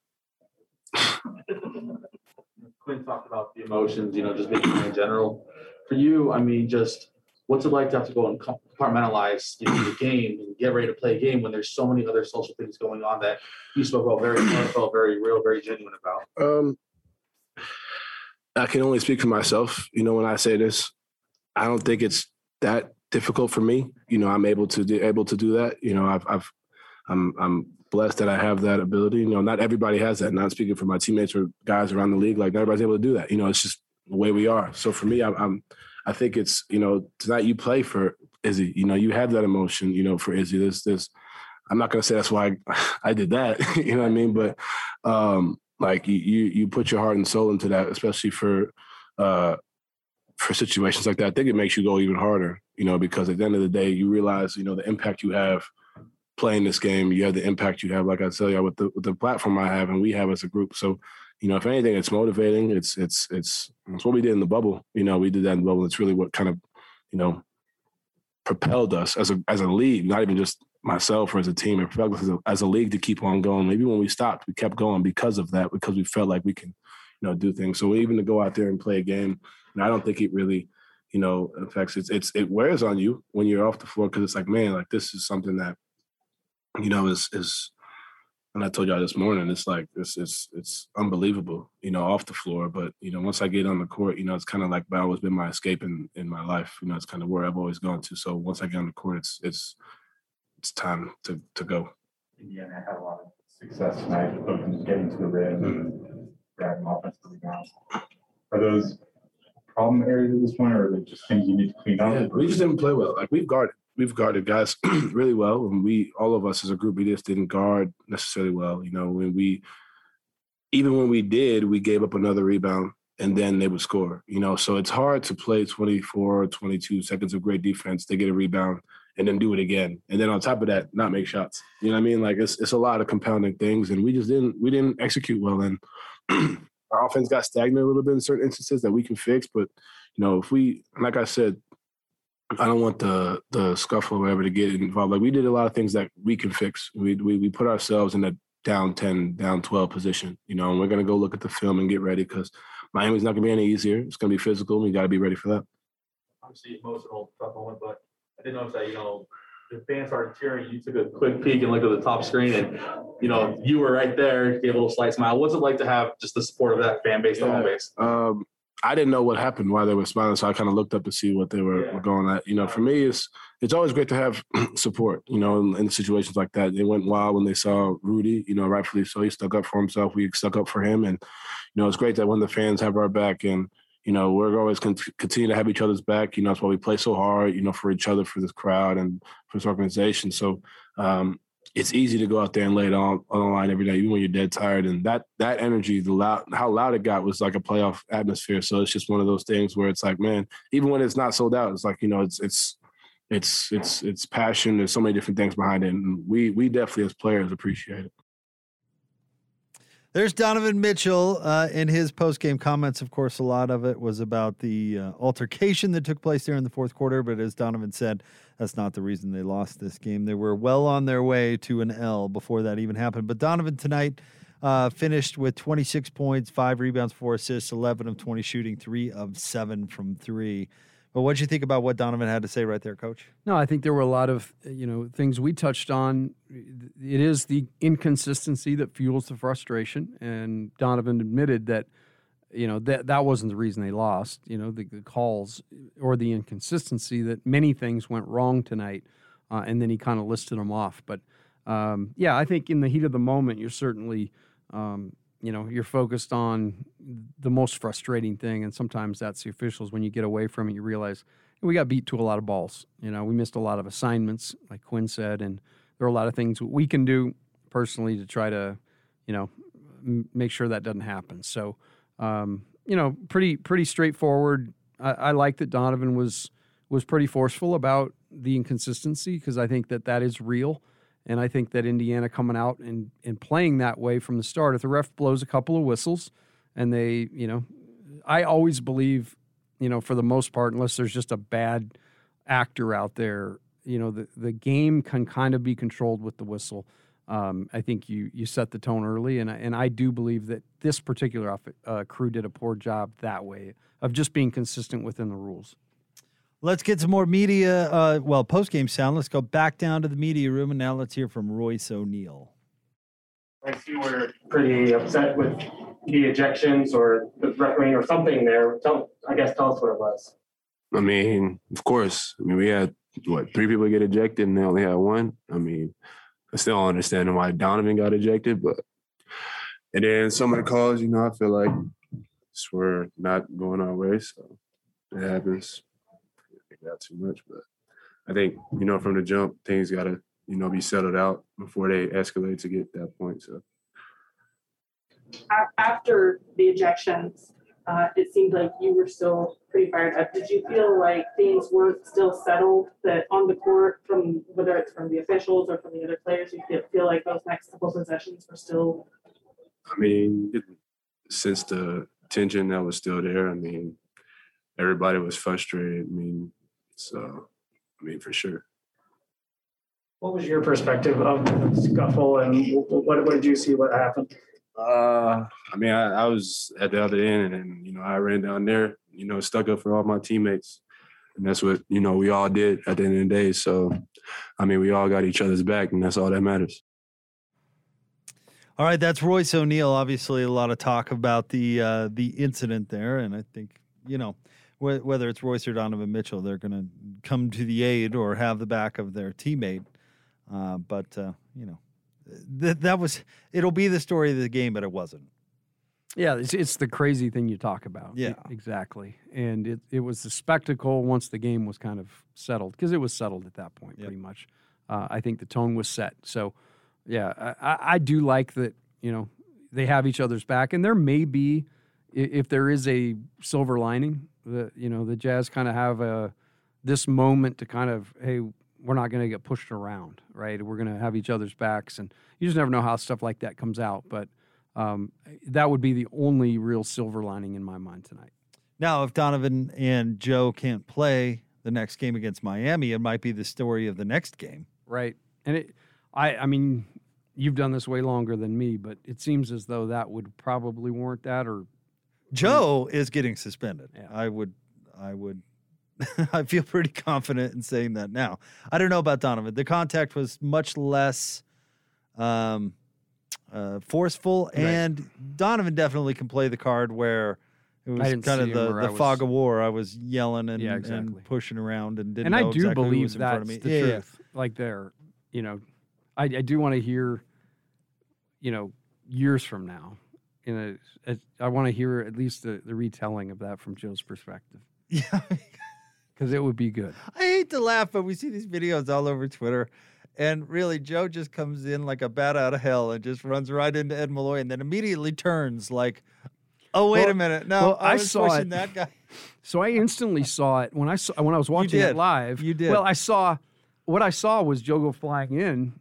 Quin talked about the emotions, you know, just being in general. For you, I mean, just what's it like to have to go and compartmentalize you know, the game and get ready to play a game when there's so many other social things going on that you spoke about very felt very real, very genuine about? Um, I can only speak for myself. You know, when I say this, I don't think it's that difficult for me. You know, I'm able to do, able to do that. You know, I've, I've I'm I'm blessed that I have that ability. You know, not everybody has that. Not speaking for my teammates or guys around the league, like not everybody's able to do that. You know, it's just the way we are. So for me, I'm, I'm I think it's you know tonight you play for Izzy. You know, you have that emotion. You know, for Izzy. This this. I'm not gonna say that's why I, I did that. you know what I mean? But um, like you, you put your heart and soul into that, especially for uh, for situations like that, I think it makes you go even harder, you know, because at the end of the day, you realize, you know, the impact you have playing this game, you have the impact you have, like I tell you, with the with the platform I have and we have as a group. So, you know, if anything, it's motivating. It's it's it's it's what we did in the bubble. You know, we did that in the bubble. It's really what kind of, you know, propelled us as a as a league, not even just myself or as a team, it propelled us as a, as a league to keep on going. Maybe when we stopped, we kept going because of that, because we felt like we can, you know, do things. So even to go out there and play a game and I don't think it really, you know, affects it's it's it wears on you when you're off the floor because it's like, man, like this is something that, you know, is is and I told y'all this morning, it's like it's it's it's unbelievable, you know, off the floor. But you know, once I get on the court, you know, it's kind of like always been my escape in in my life. You know, it's kind of where I've always gone to. So once I get on the court, it's it's it's time to to go. Indiana had a lot of success tonight, of getting to the rim mm-hmm. and grabbing offensive rebounds. Are those problem areas at this point, or are they just things you need to clean up? Yeah, we just didn't play well. Like we've guarded, we've guarded guys really well, and we all of us as a group, we just didn't guard necessarily well. You know, when we even when we did, we gave up another rebound and then they would score. You know, so it's hard to play 24, 22 seconds of great defense. They get a rebound and then do it again, and then on top of that, not make shots. You know what I mean? Like it's it's a lot of compounding things, and we just didn't we didn't execute well. And our offense got stagnant a little bit in certain instances that we can fix. But you know, if we, like I said, I don't want the the scuffle or whatever to get involved. Like we did a lot of things that we can fix. We we, we put ourselves in a down ten, down twelve position. You know, and we're gonna go look at the film and get ready because Miami's not gonna be any easier. It's gonna be physical. and We got to be ready for that. Obviously, emotional, tough moment, but I did notice that you know the fans started cheering, you took a quick peek and looked at the top screen, and you know you were right there, gave a little slight smile. What's it like to have just the support of that fan base, the home base? Um, I didn't know what happened why they were smiling, so I kind of looked up to see what they were, yeah. were, going at. You know, for me, it's it's always great to have support. You know, in, in, situations like that, they went wild when they saw Rudy. You know, rightfully so, he stuck up for himself. We stuck up for him, and you know, it's great that when the fans have our back and you know, we're always con- continue to have each other's back. You know, that's why we play so hard, you know, for each other, for this crowd and for this organization. So um, it's easy to go out there and lay it on, on the line every day, even when you're dead tired. And that that energy, the loud, how loud it got was like a playoff atmosphere. So it's just one of those things where it's like, man, even when it's not sold out, it's like, you know, it's it's it's it's it's passion. There's so many different things behind it. And we we definitely as players appreciate it. There's Donovan Mitchell uh, in his post-game comments. Of course, a lot of it was about the uh, altercation that took place there in the fourth quarter. But as Donovan said, that's not the reason they lost this game. They were well on their way to an L before that even happened. But Donovan tonight uh, finished with 26 points, five rebounds, four assists, 11 of 20 shooting, three of seven from three. But what did you think about what Donovan had to say right there, Coach? No, I think there were a lot of you know things we touched on. It is the inconsistency that fuels the frustration, and Donovan admitted that you know that that wasn't the reason they lost. You know the, the calls or the inconsistency that many things went wrong tonight, uh, and then he kind of listed them off. But um, yeah, I think in the heat of the moment, you're certainly um, you know you're focused on the most frustrating thing and sometimes that's the officials when you get away from it you realize we got beat to a lot of balls you know we missed a lot of assignments like Quin said and there are a lot of things we can do personally to try to you know m- make sure that doesn't happen so um, you know pretty pretty straightforward I, I like that donovan was was pretty forceful about the inconsistency because i think that that is real and I think that Indiana coming out and, and playing that way from the start, if the ref blows a couple of whistles and they, you know, I always believe, you know, for the most part, unless there's just a bad actor out there, you know, the, the game can kind of be controlled with the whistle. Um, I think you you set the tone early, and I, and I do believe that this particular uh, crew did a poor job that way of just being consistent within the rules. Let's get some more media, uh, well, post game sound. Let's go back down to the media room, and now let's hear from Royce O'Neale. I see we're pretty upset with the ejections or the refereeing or something there. Tell, I guess, tell us what it was. I mean, of course. I mean, we had what three people get ejected, and they only had one. I mean, I still don't understand why Donovan got ejected, but and then some of the calls, you know, I feel like we're not going our way, so it happens that too much. But I think, you know, from the jump, things got to, you know, be settled out before they escalate to get that point. So after the ejections, uh, it seemed like you were still pretty fired up. Did you feel like things weren't still settled that on the court from whether it's from the officials or from the other players, you feel, feel like those next couple possessions were still? I mean, since the tension that was still there, I mean, everybody was frustrated. I mean, so, I mean, for sure. What was your perspective of the scuffle, and what, what did you see? What happened? Uh, I mean, I, I, was at the other end, and you know, I ran down there, you know, stuck up for all my teammates, and that's what you know we all did at the end of the day. So, I mean, we all got each other's back, and that's all that matters. All right, that's Royce O'Neale. Obviously, a lot of talk about the uh, the incident there, and I think you know whether it's Royce or Donovan Mitchell, they're going to come to the aid or have the back of their teammate. Uh, but uh, you know, th- that was it'll be the story of the game, but it wasn't. Yeah, it's, it's the crazy thing you talk about. Yeah, exactly. And it, it was the spectacle once the game was kind of settled because it was settled at that point, yep. pretty much. Uh, I think the tone was set. So, yeah, I, I do like that. You know, they have each other's back, and there may be, if there is a silver lining, that you know the Jazz kind of have a this moment to kind of hey we're not going to get pushed around right we're going to have each other's backs and you just never know how stuff like that comes out but um, that would be the only real silver lining in my mind tonight. Now, if Donovan and Joe can't play the next game against Miami, it might be the story of the next game. Right, and it, I, I mean, you've done this way longer than me, but it seems as though that would probably warrant that, or Joe is getting suspended. Yeah. I would, I would, I feel pretty confident in saying that now. I don't know about Donovan. The contact was much less um, uh, forceful, right. and Donovan definitely can play the card where it was kind of the, the fog of war. I was yelling and, yeah, exactly. and pushing around and didn't. And I do exactly believe that's the yeah, truth. Yeah. Like there, you know, I, I do want to hear, you know, years from now you know, I want to hear at least the, the retelling of that from Joe's perspective. Yeah. Because it would be good. I hate to laugh, but we see these videos all over Twitter. And really, Joe just comes in like a bat out of hell and just runs right into Ed Malloy and then immediately turns like, oh, wait well, a minute. No, well, I, I saw it. that guy. So I instantly saw it when I saw when I was watching it live. You did. Well, I saw what I saw was Joe go flying in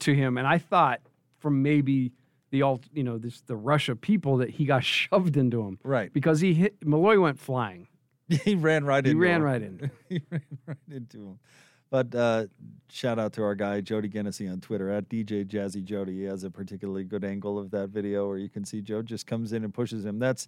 to him, and I thought from maybe the alt, you know, this the rush of people that he got shoved into him. Right. Because he hit Malloy went flying. he ran right He into ran him. right in. he ran right into him. But uh, shout out to our guy Jody Genesee on Twitter at DJ Jazzy Jody. He has a particularly good angle of that video where you can see Joe just comes in and pushes him. That's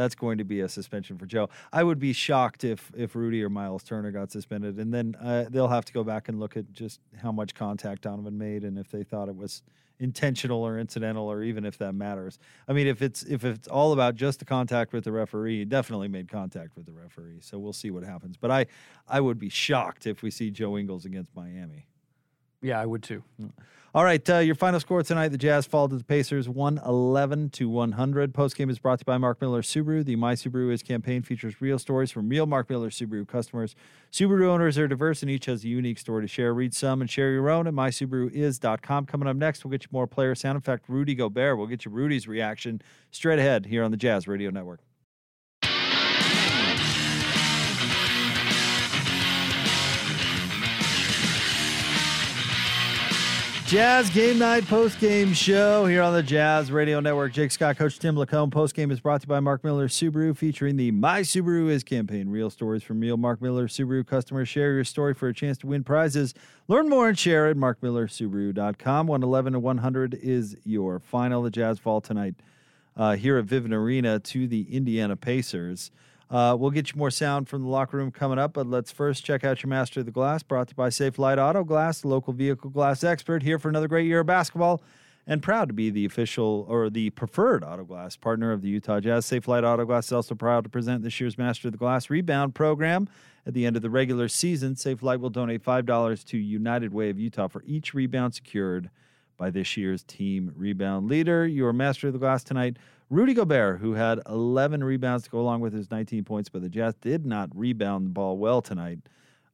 that's going to be a suspension for Joe. I would be shocked if if Rudy or Miles Turner got suspended, and then uh, they'll have to go back and look at just how much contact Donovan made and if they thought it was intentional or incidental or even if that matters. I mean, if it's if it's all about just the contact with the referee, he definitely made contact with the referee. So we'll see what happens. But I I would be shocked if we see Joe Ingles against Miami. Yeah, I would too. All right, uh, your final score tonight: the Jazz fall to the Pacers, one eleven to one hundred. Post game is brought to you by Mark Miller Subaru. The My Subaru Is campaign features real stories from real Mark Miller Subaru customers. Subaru owners are diverse and each has a unique story to share. Read some and share your own at mysubaruis.com. Coming up next, we'll get you more player sound. In fact, Rudy Gobert. We'll get you Rudy's reaction straight ahead here on the Jazz Radio Network. Jazz Game Night post game show here on the Jazz Radio Network. Jake Scott, Coach Tim LaComb. Post game is brought to you by Mark Miller Subaru, featuring the My Subaru Is campaign. Real stories from real Mark Miller Subaru customers. Share your story for a chance to win prizes. Learn more and share at markmillersubaru.com. 111 to 100 is your final. The Jazz fall tonight uh, here at Vivint Arena to the Indiana Pacers. Uh, we'll get you more sound from the locker room coming up, but let's first check out your Master of the Glass, brought to you by Safelite Auto Glass, the local vehicle glass expert, here for another great year of basketball, and proud to be the official or the preferred auto glass partner of the Utah Jazz. Safelite Auto Glass is also proud to present this year's Master of the Glass rebound program. At the end of the regular season, Safelite will donate $5 to United Way of Utah for each rebound secured by this year's team rebound leader. Your Master of the Glass tonight, Rudy Gobert, who had 11 rebounds to go along with his 19 points, but the Jazz did not rebound the ball well tonight.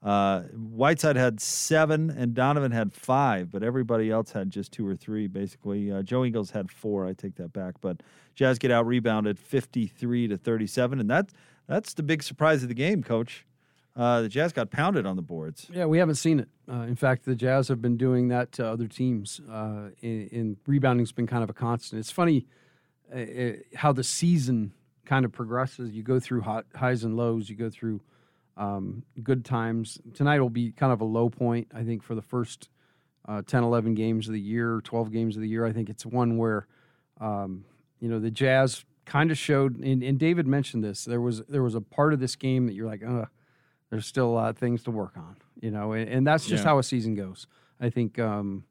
Uh, Whiteside had seven, and Donovan had five, but everybody else had just two or three, basically. Uh, Joe Ingles had four. I take that back, but Jazz get out rebounded 53 to 37, and that that's the big surprise of the game, Coach. Uh, the Jazz got pounded on the boards. Yeah, we haven't seen it. Uh, in fact, the Jazz have been doing that to other teams. Uh, in, in rebounding's been kind of a constant. It's funny uh, uh, how the season kind of progresses. You go through hot, highs and lows. You go through um, good times. Tonight will be kind of a low point, I think, for the first uh, 10, 11 games of the year, 12 games of the year. I think it's one where, um, you know, the Jazz kind of showed, and, and David mentioned this. There was there was a part of this game that you're like, uh, there's still a lot of things to work on, you know, and, and that's just Yeah. how a season goes. I think, um,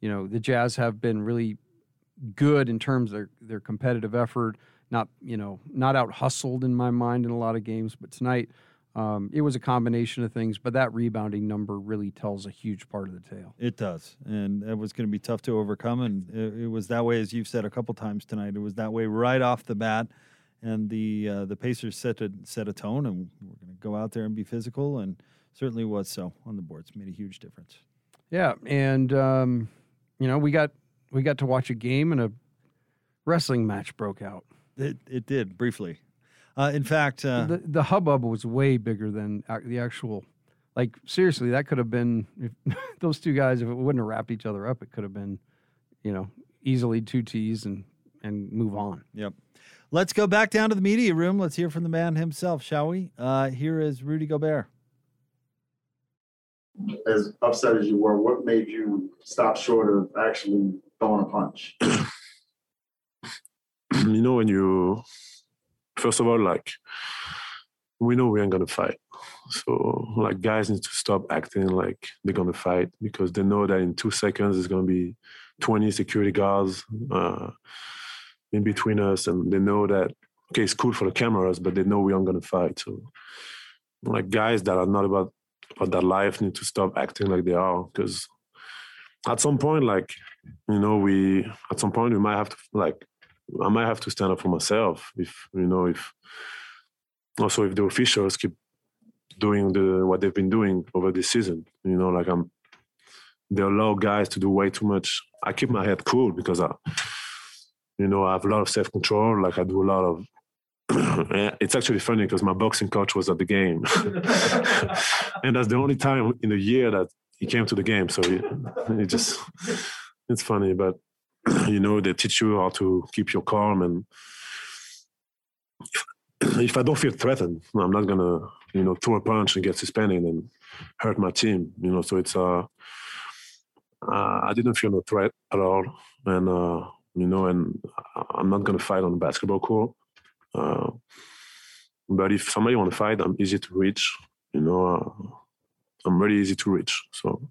you know, the Jazz have been really good in terms of their, their competitive effort. Not, you know, not out hustled in my mind in a lot of games, but tonight um, it was a combination of things. But that rebounding number really tells a huge part of the tale. It does, and it was going to be tough to overcome. And it, it was that way, as you've said a couple times tonight. It was that way right off the bat, and the uh, the Pacers set a set a tone, and we're going to go out there and be physical, and certainly was so on the boards. Made a huge difference. Yeah, and um, you know, we got we got to watch a game and a wrestling match broke out. It it did briefly. Uh, in fact, uh, the the hubbub was way bigger than the actual. Like seriously, that could have been if those two guys. If it wouldn't have wrapped each other up, it could have been, you know, easily two T's and and move on. Yep. Let's go back down to the media room. Let's hear from the man himself, shall we? Uh, here is Rudy Gobert. As upset as you were, what made you stop short of actually throwing a punch? you know when you first of all like we know we ain't gonna fight so like guys need to stop acting like they're gonna fight because they know that in two seconds there's gonna be 20 security guards uh, in between us and they know that okay it's cool for the cameras but they know we aren't gonna fight so like guys that are not about about that life need to stop acting like they are because at some point like you know we at some point we might have to like I might have to stand up for myself if you know if also if the officials keep doing the what they've been doing over this season. You know, like I'm they allow guys to do way too much. I keep my head cool because I you know, I have a lot of self control. Like I do a lot of it's actually funny because my boxing coach was at the game. and that's the only time in a year that he came to the game. So it just it's funny, but you know, they teach you how to keep your calm and if, if I don't feel threatened, I'm not gonna, you know, throw a punch and get suspended and hurt my team. You know, so it's uh, uh I didn't feel no threat at all, and uh, you know, and I'm not gonna fight on the basketball court. Uh, but if somebody want to fight, I'm easy to reach. You know, uh, I'm really easy to reach. So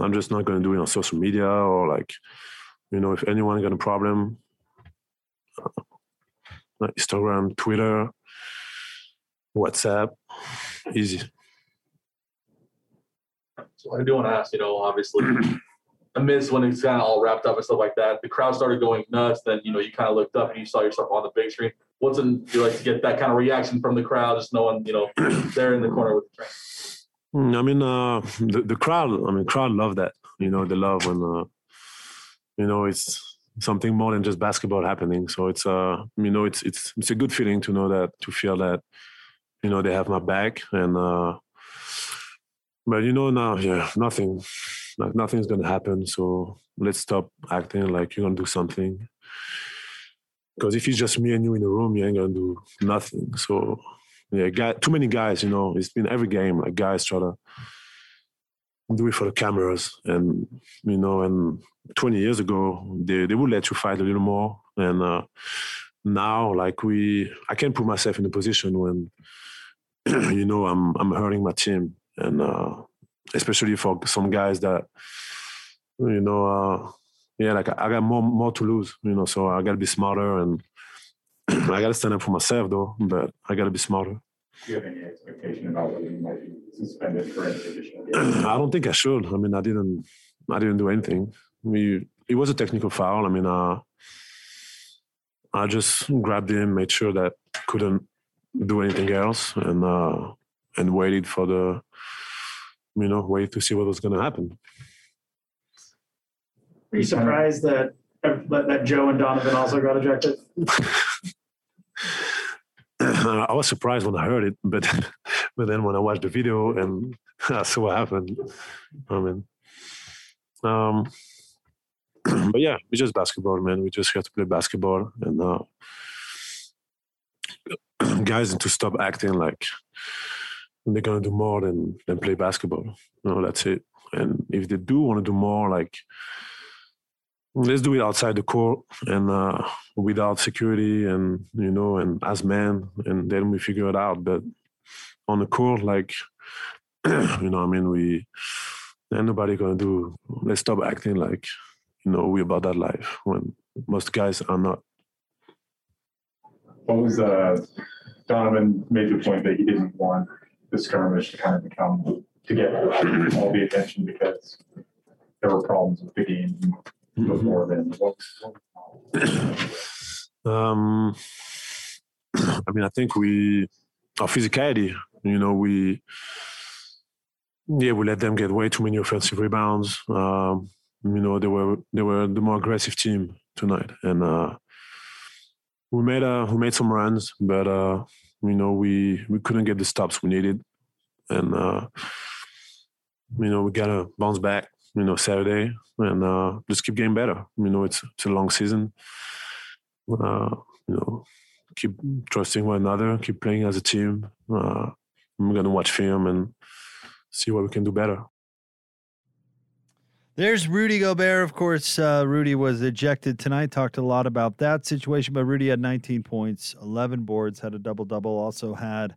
I'm just not gonna do it on social media or like, you know, if anyone got a problem, uh, Instagram, Twitter, WhatsApp, easy. So I do want to ask, you know, obviously, amidst when it's kind of all wrapped up and stuff like that, the crowd started going nuts. Then you know, you kind of looked up and you saw yourself on the big screen. What's in you like to get that kind of reaction from the crowd, just knowing you know they're in the corner with the train. Mm, I mean, uh, the the crowd. I mean, crowd love that. You know, they love when uh, you know it's something more than just basketball happening. So it's uh, you know, it's it's it's a good feeling to know that to feel that you know they have my back and uh, but you know now, yeah, nothing, like nothing's gonna happen. So let's stop acting like you're gonna do something. Because if it's just me and you in the room, you ain't gonna do nothing. So yeah, guy, too many guys. You know, it's been every game. Like guys try to do it for the cameras, and you know, and 20 years ago they they would let you fight a little more, and uh, now like we, I can't put myself in a position when you know I'm I'm hurting my team and uh, especially for some guys that you know, uh, yeah, like I got more more to lose, you know, so I got to be smarter and I got to stand up for myself though, but I got to be smarter. Do you have any expectation about whether you might be suspended for any additional? I don't think I should. I mean, I didn't, I didn't do anything. We, it was a technical foul. I mean, uh, I just grabbed him, made sure that couldn't do anything else, and uh, and waited for the, you know, wait to see what was going to happen. Are you surprised that that, Joe and Donovan also got ejected? I was surprised when I heard it, but but then when I watched the video and I saw what happened, I mean, um, but yeah, we just basketball, man. We just have to play basketball, and uh, guys need to stop acting like they're gonna do more than than play basketball. You know, that's it. And if they do want to do more, like let's do it outside the court and uh, without security and you know and as men and then we figure it out but on the court like you know i mean we ain't nobody gonna do let's stop acting like you know we about that life when most guys are not What was uh, Donovan made the point that he didn't want the skirmish to kind of become to get all the attention because there were problems with the game before then. Um i mean i think we our physicality you know we yeah we let them get way too many offensive rebounds. Um you know they were they were the more aggressive team tonight. And uh we made uh we made some runs but uh you know we we couldn't get the stops we needed. And uh you know we gotta bounce back you know saturday. And uh just keep getting better. You know it's it's a long season. Uh you know keep trusting one another keep playing as a team. Uh i'm gonna watch film and see what we can do better There's Rudy Gobert. Of course, uh, Rudy was ejected tonight. Talked a lot about that situation, but Rudy had 19 points, 11 boards, had a double double. Also had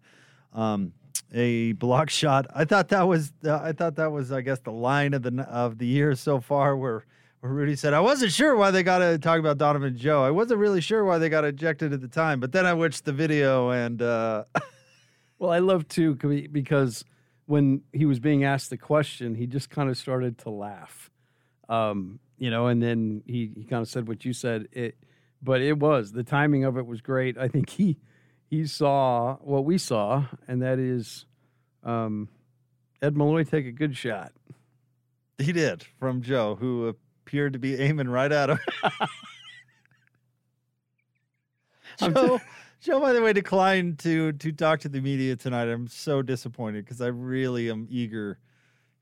um, a block shot. I thought that was uh, I thought that was I guess the line of the of the year so far, where where Rudy said I wasn't sure why they got to talk about Donovan Joe. I wasn't really sure why they got ejected at the time, but then I watched the video and. Uh, Well, I love too because when he was being asked the question, he just kind of started to laugh, um, you know, and then he, he kind of said what you said. It, but it was the timing of it was great. I think he he saw what we saw, and that is um, Ed Malloy take a good shot. He did from Joe, who appeared to be aiming right at him. Joe, Joe, by the way, declined to to talk to the media tonight. I'm so disappointed because I really am eager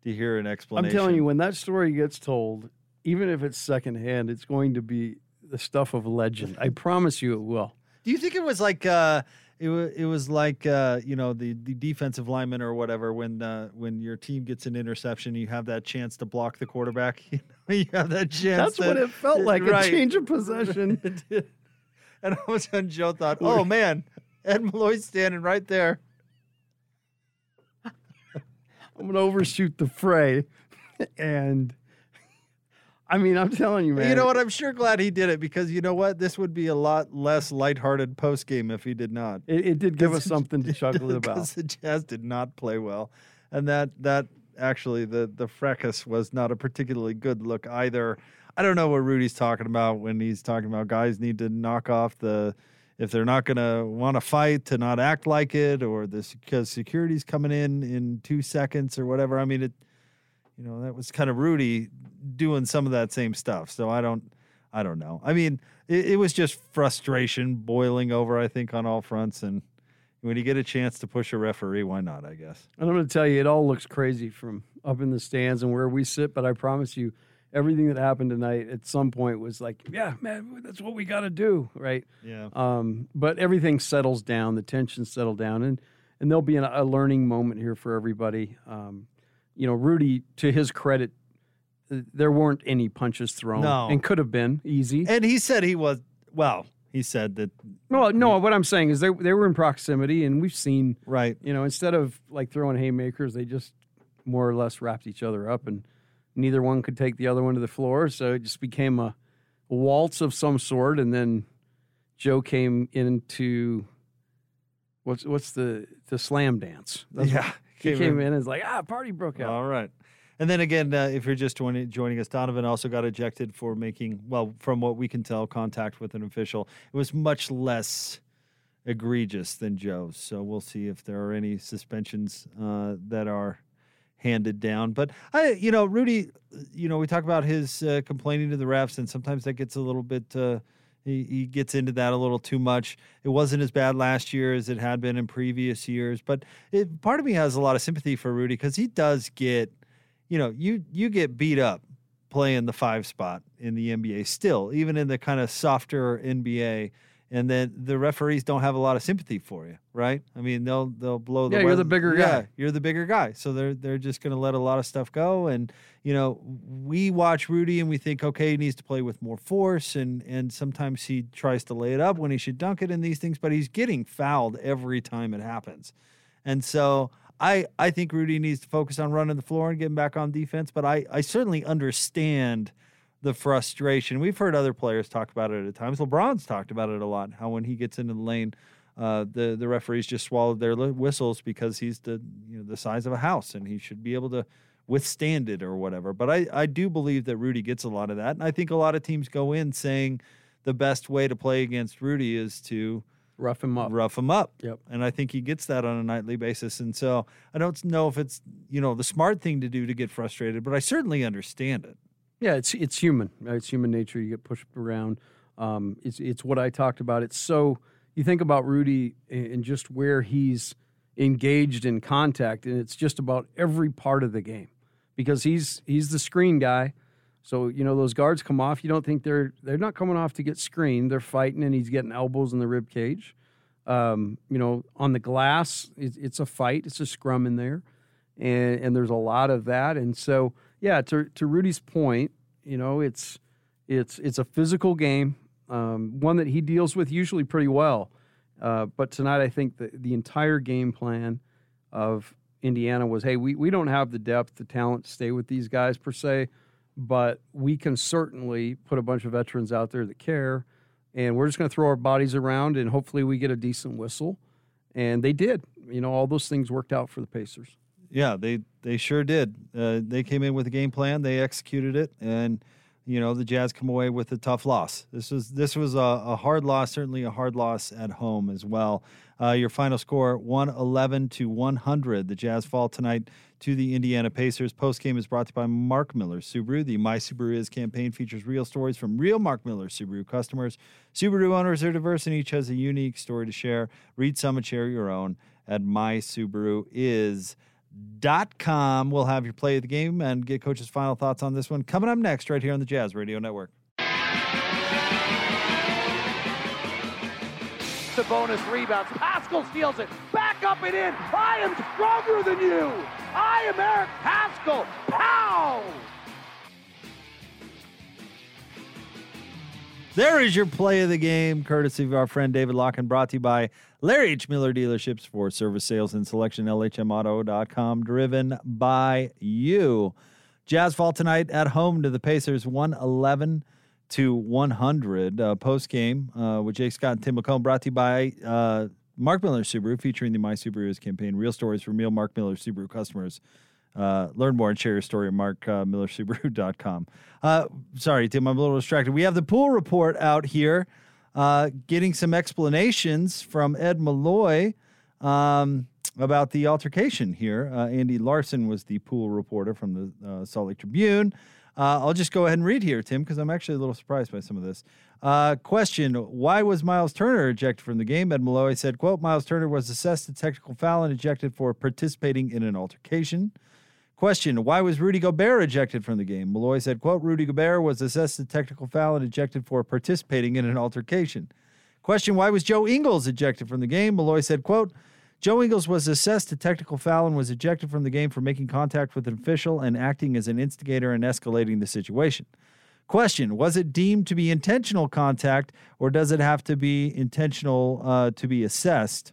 to hear an I'm telling you, when that story gets told, even if it's secondhand, it's going to be the stuff of legend. I promise you, it will. Do you think it was like uh, it was it was like uh, you know the, the defensive lineman or whatever when uh, when your team gets an interception, you have that chance to block the quarterback. You, know, you have that chance. That's what it felt like right. a change of possession. And all of a sudden, Joe thought, "Oh man, Ed Malloy's standing right there." I'm going to overshoot the fray. And I mean, I'm telling you, man. You know what? I'm sure glad he did it because you know what? This would be a lot less lighthearted post game if he did not. It, it did give us something to chuckle about. the Jazz did not play well, and that that actually the the fracas was not a particularly good look either. I don't know what Rudy's talking about when he's talking about guys need to knock off the if they're not going to want to fight to not act like it or this because security's coming in in two seconds or whatever. I mean it. You know that was kind of Rudy doing some of that same stuff. So I don't. I don't know. I mean, it, it was just frustration boiling over. I think on all fronts, and when you get a chance to push a referee, why not? I guess. And I'm going to tell you, it all looks crazy from up in the stands and where we sit, but I promise you, everything that happened tonight at some point was like, yeah, man, that's what we got to do, right? Yeah. Um, but everything settles down, the tensions settle down, and and there'll be an, a learning moment here for everybody. Um, you know, Rudy, to his credit, there weren't any punches thrown, No. and could have been easy. And he said he was well. He said that Well, no, what I'm saying is they they were in proximity, and we've seen right. You know, instead of like throwing haymakers, they just more or less wrapped each other up, and neither one could take the other one to the floor. So it just became a, waltz of some sort, and then Joe came into what's what's the the slam dance? That's Yeah, he came came in. in and was like, ah, party broke out. All right. And then again, uh, if you're just joining, joining us, Donovan also got ejected for making, well, from what we can tell, contact with an official. It was much less egregious than Joe's. So we'll see if there are any suspensions uh, that are handed down. But I, you know, Rudy, you know, we talk about his uh, complaining to the refs, and sometimes that gets a little bit. Uh, he, he gets into that a little too much. It wasn't as bad last year as it had been in previous years, but it, part of me has a lot of sympathy for Rudy because he does get, you know, you you get beat up playing the five spot in the NBA still, even in the kind of softer NBA. And then the referees don't have a lot of sympathy for you, right? I mean, they'll they'll blow the Yeah, you're the bigger yeah, guy. you're the bigger guy, so they're they're just going to let a lot of stuff go. And you know, we watch Rudy and we think, okay, he needs to play with more force, and and sometimes he tries to lay it up when he should dunk it in these things, but he's getting fouled every time it happens. And so I I think Rudy needs to focus on running the floor and getting back on defense. But I I certainly understand the frustration. We've heard other players talk about it at times. LeBron's talked about it a lot. How when he gets into the lane, uh, the the referees just swallowed their whistles because he's the you know the size of a house and he should be able to withstand it or whatever. But I I do believe that Rudy gets a lot of that, and I think a lot of teams go in saying the best way to play against Rudy is to rough him up. Rough him up. Yep. And I think he gets that on a nightly basis. And so I don't know if it's you know the smart thing to do to get frustrated, but I certainly understand it. Yeah, it's it's human. It's human nature. You get pushed around. Um, it's it's what I talked about. It's so you think about Rudy and just where he's engaged in contact, and it's just about every part of the game because he's he's the screen guy. So you know those guards come off. You don't think they're they're not coming off to get screened. They're fighting, and he's getting elbows in the rib cage. Um, you know, on the glass, it's, it's a fight. It's a scrum in there, and and there's a lot of that. And so, yeah, to to Rudy's point, you know, it's it's it's a physical game, um, one that he deals with usually pretty well. Uh, but tonight, I think the the entire game plan of Indiana was, hey, we we don't have the depth, the talent to stay with these guys per se, but we can certainly put a bunch of veterans out there that care, and we're just going to throw our bodies around and hopefully we get a decent whistle. And they did. You know, all those things worked out for the Pacers. Yeah, they they sure did. Uh, they came in with a game plan. They executed it, and you know the Jazz come away with a tough loss. This was this was a, a hard loss, certainly a hard loss at home as well. Uh, your final score: one eleven to one hundred. The Jazz fall tonight to the Indiana Pacers. Post game is brought to you by Mark Miller Subaru. The My Subaru Is campaign features real stories from real Mark Miller Subaru customers. Subaru owners are diverse, and each has a unique story to share. Read some and share your own at jazz.com. We'll have your play of the game and get coach's final thoughts on this one coming up next, right here on the Jazz Radio Network. The bonus rebounds. Paschall steals it. Back up and in. I am stronger than you. I am Eric Paschall. Pow! There is your play of the game, courtesy of our friend David Locken, brought to you by Larry H. Miller Dealerships for service sales and selection, LHMauto.com, driven by you. Jazz fall tonight at home to the Pacers, 111 to 100. Uh, Post game uh, with Jake Scott and Tim LaComb, brought to you by uh, Mark Miller Subaru, featuring the My Subaru is campaign. Real stories from real Mark Miller Subaru customers. Uh, learn more and share your story at markmillersubaru.com. Uh, sorry, Tim, I'm a little distracted. We have the pool report out here, uh, getting some explanations from Ed Malloy um, about the altercation here. Uh, Andy Larsen was the pool reporter from the uh, Salt Lake Tribune. I'll just go ahead and read here, Tim, because I'm actually a little surprised by some of this. Question: Why was Miles Turner ejected from the game? Ed Malloy said, "Quote: Miles Turner was assessed a technical foul and ejected for participating in an altercation." Question: Why was Rudy Gobert ejected from the game? Malloy said, "Quote: Rudy Gobert was assessed a technical foul and ejected for participating in an altercation." Question: Why was Joe Ingles ejected from the game? Malloy said, "Quote: Joe Ingles was assessed a technical foul and was ejected from the game for making contact with an official and acting as an instigator and escalating the situation." Question: Was it deemed to be intentional contact, or does it have to be intentional uh, to be assessed?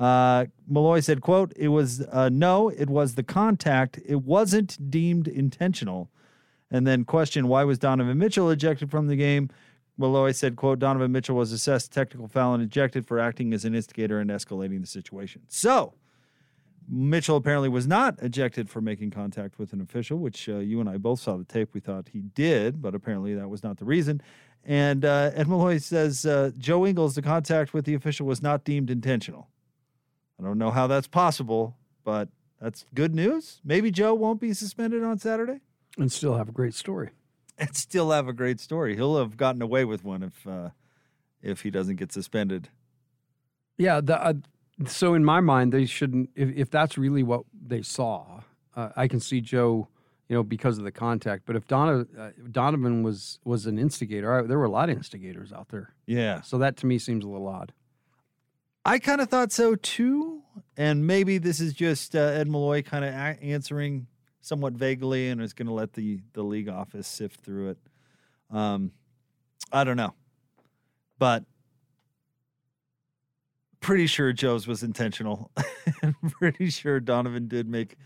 Uh, Malloy said, "quote It was uh, no, it was the contact. It wasn't deemed intentional." And then question: Why was Donovan Mitchell ejected from the game? Malloy said, "quote Donovan Mitchell was assessed technical foul and ejected for acting as an instigator and escalating the situation." So. Mitchell apparently was not ejected for making contact with an official, which uh, you and I both saw the tape. We thought he did, but apparently that was not the reason. And uh, Ed Malloy says uh, Joe Ingles, the contact with the official was not deemed intentional. I don't know how that's possible, but that's good news. Maybe Joe won't be suspended on Saturday and still have a great story. And still have a great story. He'll have gotten away with one if uh, if he doesn't get suspended. Yeah. The, uh, so in my mind, they shouldn't. If, if that's really what they saw, uh, I can see Joe. You know, because of the contact. But if Donovan, uh, Donovan was was an instigator, I, there were a lot of instigators out there. Yeah. So that to me seems a little odd. I kind of thought so too. And maybe this is just uh, Ed Malloy kind of a- answering somewhat vaguely and is going to let the, the league office sift through it. Um, I don't know. But pretty sure Joe's was intentional. and pretty sure Donovan did make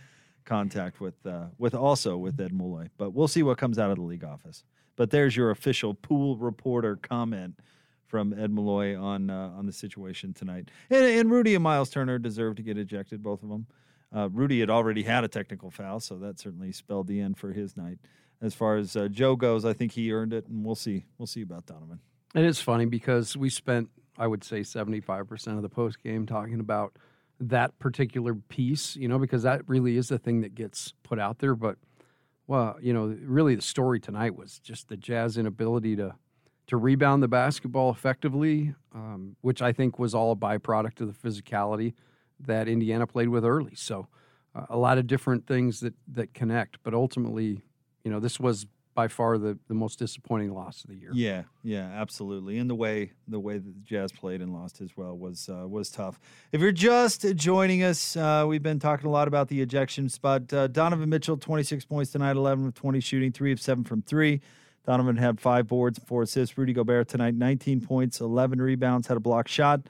contact with uh, with also with Ed Malloy. But we'll see what comes out of the league office. But there's your official pool reporter comment from Ed Malloy on uh, on the situation tonight. And, and, Rudy and Miles Turner deserve to get ejected, both of them. Uh, Rudy had already had a technical foul, so that certainly spelled the end for his night. As far as uh, Joe goes, I think he earned it, and we'll see. We'll see about Donovan. And it's funny because we spent, I would say, seventy five percent of the post game talking about that particular piece, you know, because that really is the thing that gets put out there. But well, you know, really the story tonight was just the Jazz inability to to rebound the basketball effectively, um, which I think was all a byproduct of the physicality that Indiana played with early. So uh, a lot of different things that that connect, but ultimately, you know, this was by far the, the most disappointing loss of the year. Yeah, yeah, absolutely. And the way the way that the Jazz played and lost as well was uh, was tough. If you're just joining us, uh, we've been talking a lot about the ejections, but uh, Donovan Mitchell, 26 points tonight, 11 of 20 shooting, three of seven from three. Donovan had five boards, four assists. Rudy Gobert tonight, 19 points, 11 rebounds, had a block shot.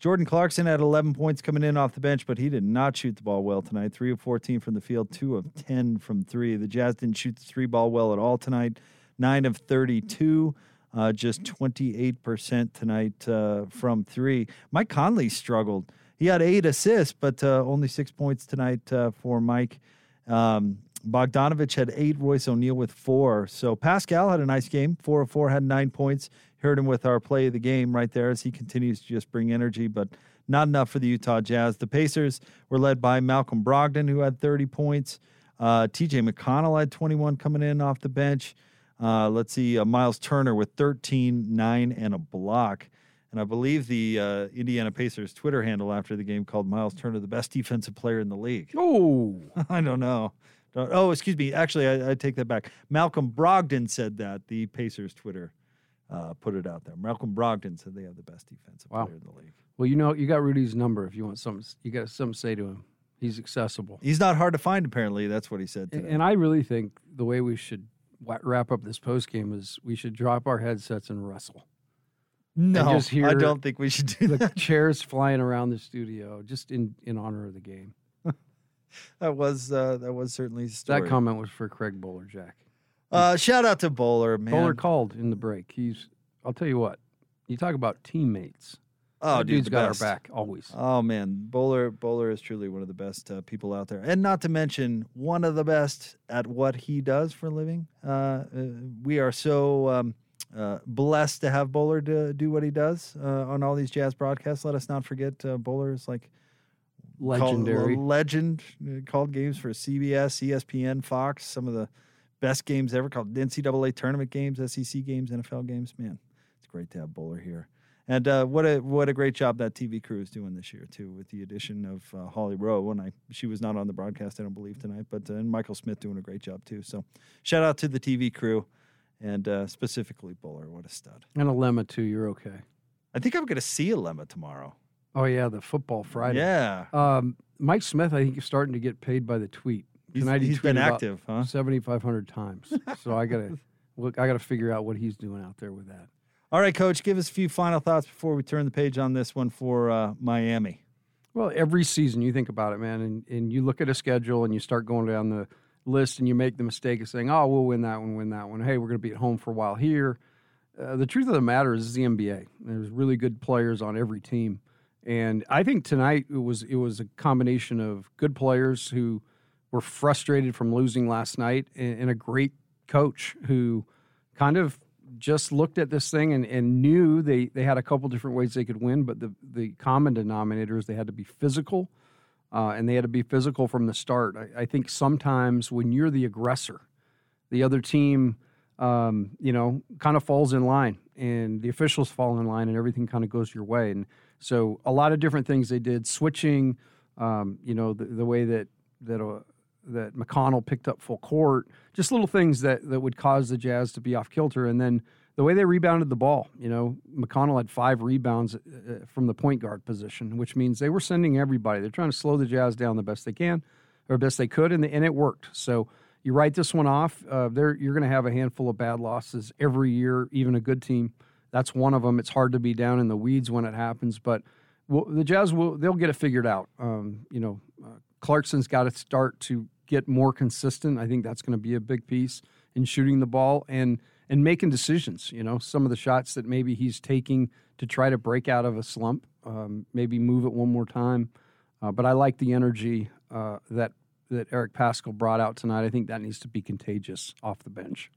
Jordan Clarkson had 11 points coming in off the bench, but he did not shoot the ball well tonight. Three of 14 from the field, two of 10 from three. The Jazz didn't shoot the three ball well at all tonight. Nine of 32, uh, just 28% tonight uh, from three. Mike Conley struggled. He had eight assists, but uh, only six points tonight uh, for Mike. Um, Bogdanovich had eight, Royce O'Neale with four. So Paschall had a nice game, four of four, had nine points. Heard him with our play of the game right there as he continues to just bring energy, but not enough for the Utah Jazz. The Pacers were led by Malcolm Brogdon, who had 30 points. Uh, TJ McConnell had 21 coming in off the bench. Uh, let's see, uh, Miles Turner with 13, 9, and a block. And I believe the uh, Indiana Pacers Twitter handle after the game called Miles Turner the best defensive player in the league. Oh, I don't know. Oh, excuse me. Actually, I, I take that back. Malcolm Brogdon said that. The Pacers Twitter uh, put it out there. Malcolm Brogdon said they have the best defensive Wow. player in the league. well, you know, you got Rudy's number. If you want something, you got something to say to him. He's accessible. He's not hard to find, apparently. That's what he said And, today. and I really think the way we should wrap up this post game is we should drop our headsets and wrestle. And no, just hear I don't think we should do the that. chairs flying around the studio just in, in honor of the game. That was uh, that was certainly a story. That comment was for Craig Bowler, Jack. Uh, shout out to Bowler, man. Bowler called in the break. He's, I'll tell you what, you talk about teammates. Oh, that dude, dude's the got best. our back always. Oh man, Bowler Bowler is truly one of the best uh, people out there, and not to mention one of the best at what he does for a living. Uh, uh, we are so um, uh, blessed to have Bowler to do what he does uh, on all these jazz broadcasts. Let us not forget uh, Bowler is like Legendary. a legend. uh, Called games for CBS, ESPN, Fox. Some of the best games ever. Called NCAA tournament games, SEC games, NFL games. Man, it's great to have Boler here. And uh, what a what a great job that TV crew is doing this year too, with the addition of uh, Holly Rowe. And I she was not on the broadcast, I don't believe tonight, but uh, and Michael Smith doing a great job too. So shout out to the TV crew, and uh, specifically Boler. What a stud! And a lemma too. You're okay. I think I'm going to see a lemma tomorrow. Oh yeah, the football Friday. Yeah. Um, Mike Smith, I think, is starting to get paid by the tweet. Tonight he he's been active, huh? 7,500 times. so I gotta look. I gotta figure out what he's doing out there with that. All right, Coach, give us a few final thoughts before we turn the page on this one for uh, Miami. Well, every season you think about it, man, and, and you look at a schedule and you start going down the list and you make the mistake of saying, oh, we'll win that one, win that one. Hey, we're going to be at home for a while here. Uh, the truth of the matter is, the NBA. There's really good players on every team, and I think tonight it was it was a combination of good players who were frustrated from losing last night and, and a great coach who kind of just looked at this thing and, and knew they, they had a couple different ways they could win, but the, the common denominator is they had to be physical uh, and they had to be physical from the start. I, I think sometimes when you're the aggressor, the other team, um, you know, kind of falls in line and the officials fall in line and everything kind of goes your way. And so a lot of different things they did, switching, um, you know, the, the way that, that, uh, that McConnell picked up full court, just little things that, that would cause the Jazz to be off kilter. And then the way they rebounded the ball, you know, McConnell had five rebounds uh, from the point guard position, which means they were sending everybody. They're trying to slow the Jazz down the best they can or best they could, and, and it worked. So you write this one off. Uh, there, you're going to have a handful of bad losses every year, even a good team. That's one of them. It's hard to be down in the weeds when it happens, but well, the Jazz will they'll get it figured out. Um, you know, uh, Clarkson's got to start to get more consistent. I think that's going to be a big piece in shooting the ball and and making decisions. You know, some of the shots that maybe he's taking to try to break out of a slump, um, maybe move it one more time. Uh, but I like the energy uh, that that Eric Paschall brought out tonight. I think that needs to be contagious off the bench.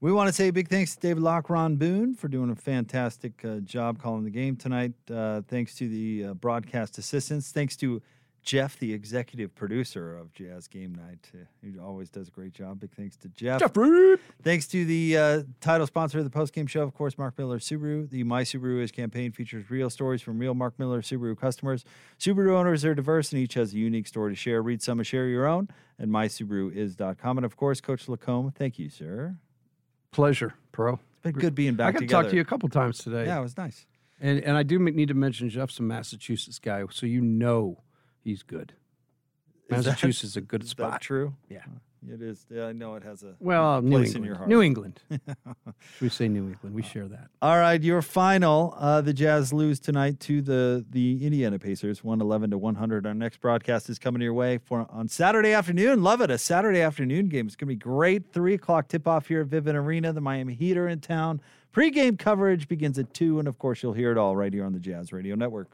We want to say a big thanks to David Locke, Ron Boone for doing a fantastic uh, job calling the game tonight. Uh, thanks to the uh, broadcast assistants. Thanks to Jeff, the executive producer of Jazz Game Night. Uh, he always does a great job. Big thanks to Jeff. Jeffrey! Thanks to the uh, title sponsor of the postgame show, of course, Mark Miller Subaru. The My Subaru Is campaign features real stories from real Mark Miller Subaru customers. Subaru owners are diverse and each has a unique story to share. Read some and share your own at mysubaruis.com. And of course, Coach LaComb, thank you, sir. Pleasure, pro. It's been good being back I got to talk to you a couple times today. Yeah, it was nice. And and I do need to mention Jeff's a Massachusetts guy, so you know he's good. Is Massachusetts is a good is spot. that true? Yeah. It is. Yeah, I know it has a Well, New place in England. your heart. New England. We say New England? We share that. All right, your final. Uh, the Jazz lose tonight to the the Indiana Pacers, one eleven to one hundred. Our next broadcast is coming your way for on Saturday afternoon. Love it, a Saturday afternoon game. It's gonna be great. Three o'clock tip off here at Vivint Arena. The Miami Heat are in town. Pre-game coverage begins at two, and of course, you'll hear it all right here on the Jazz Radio Network.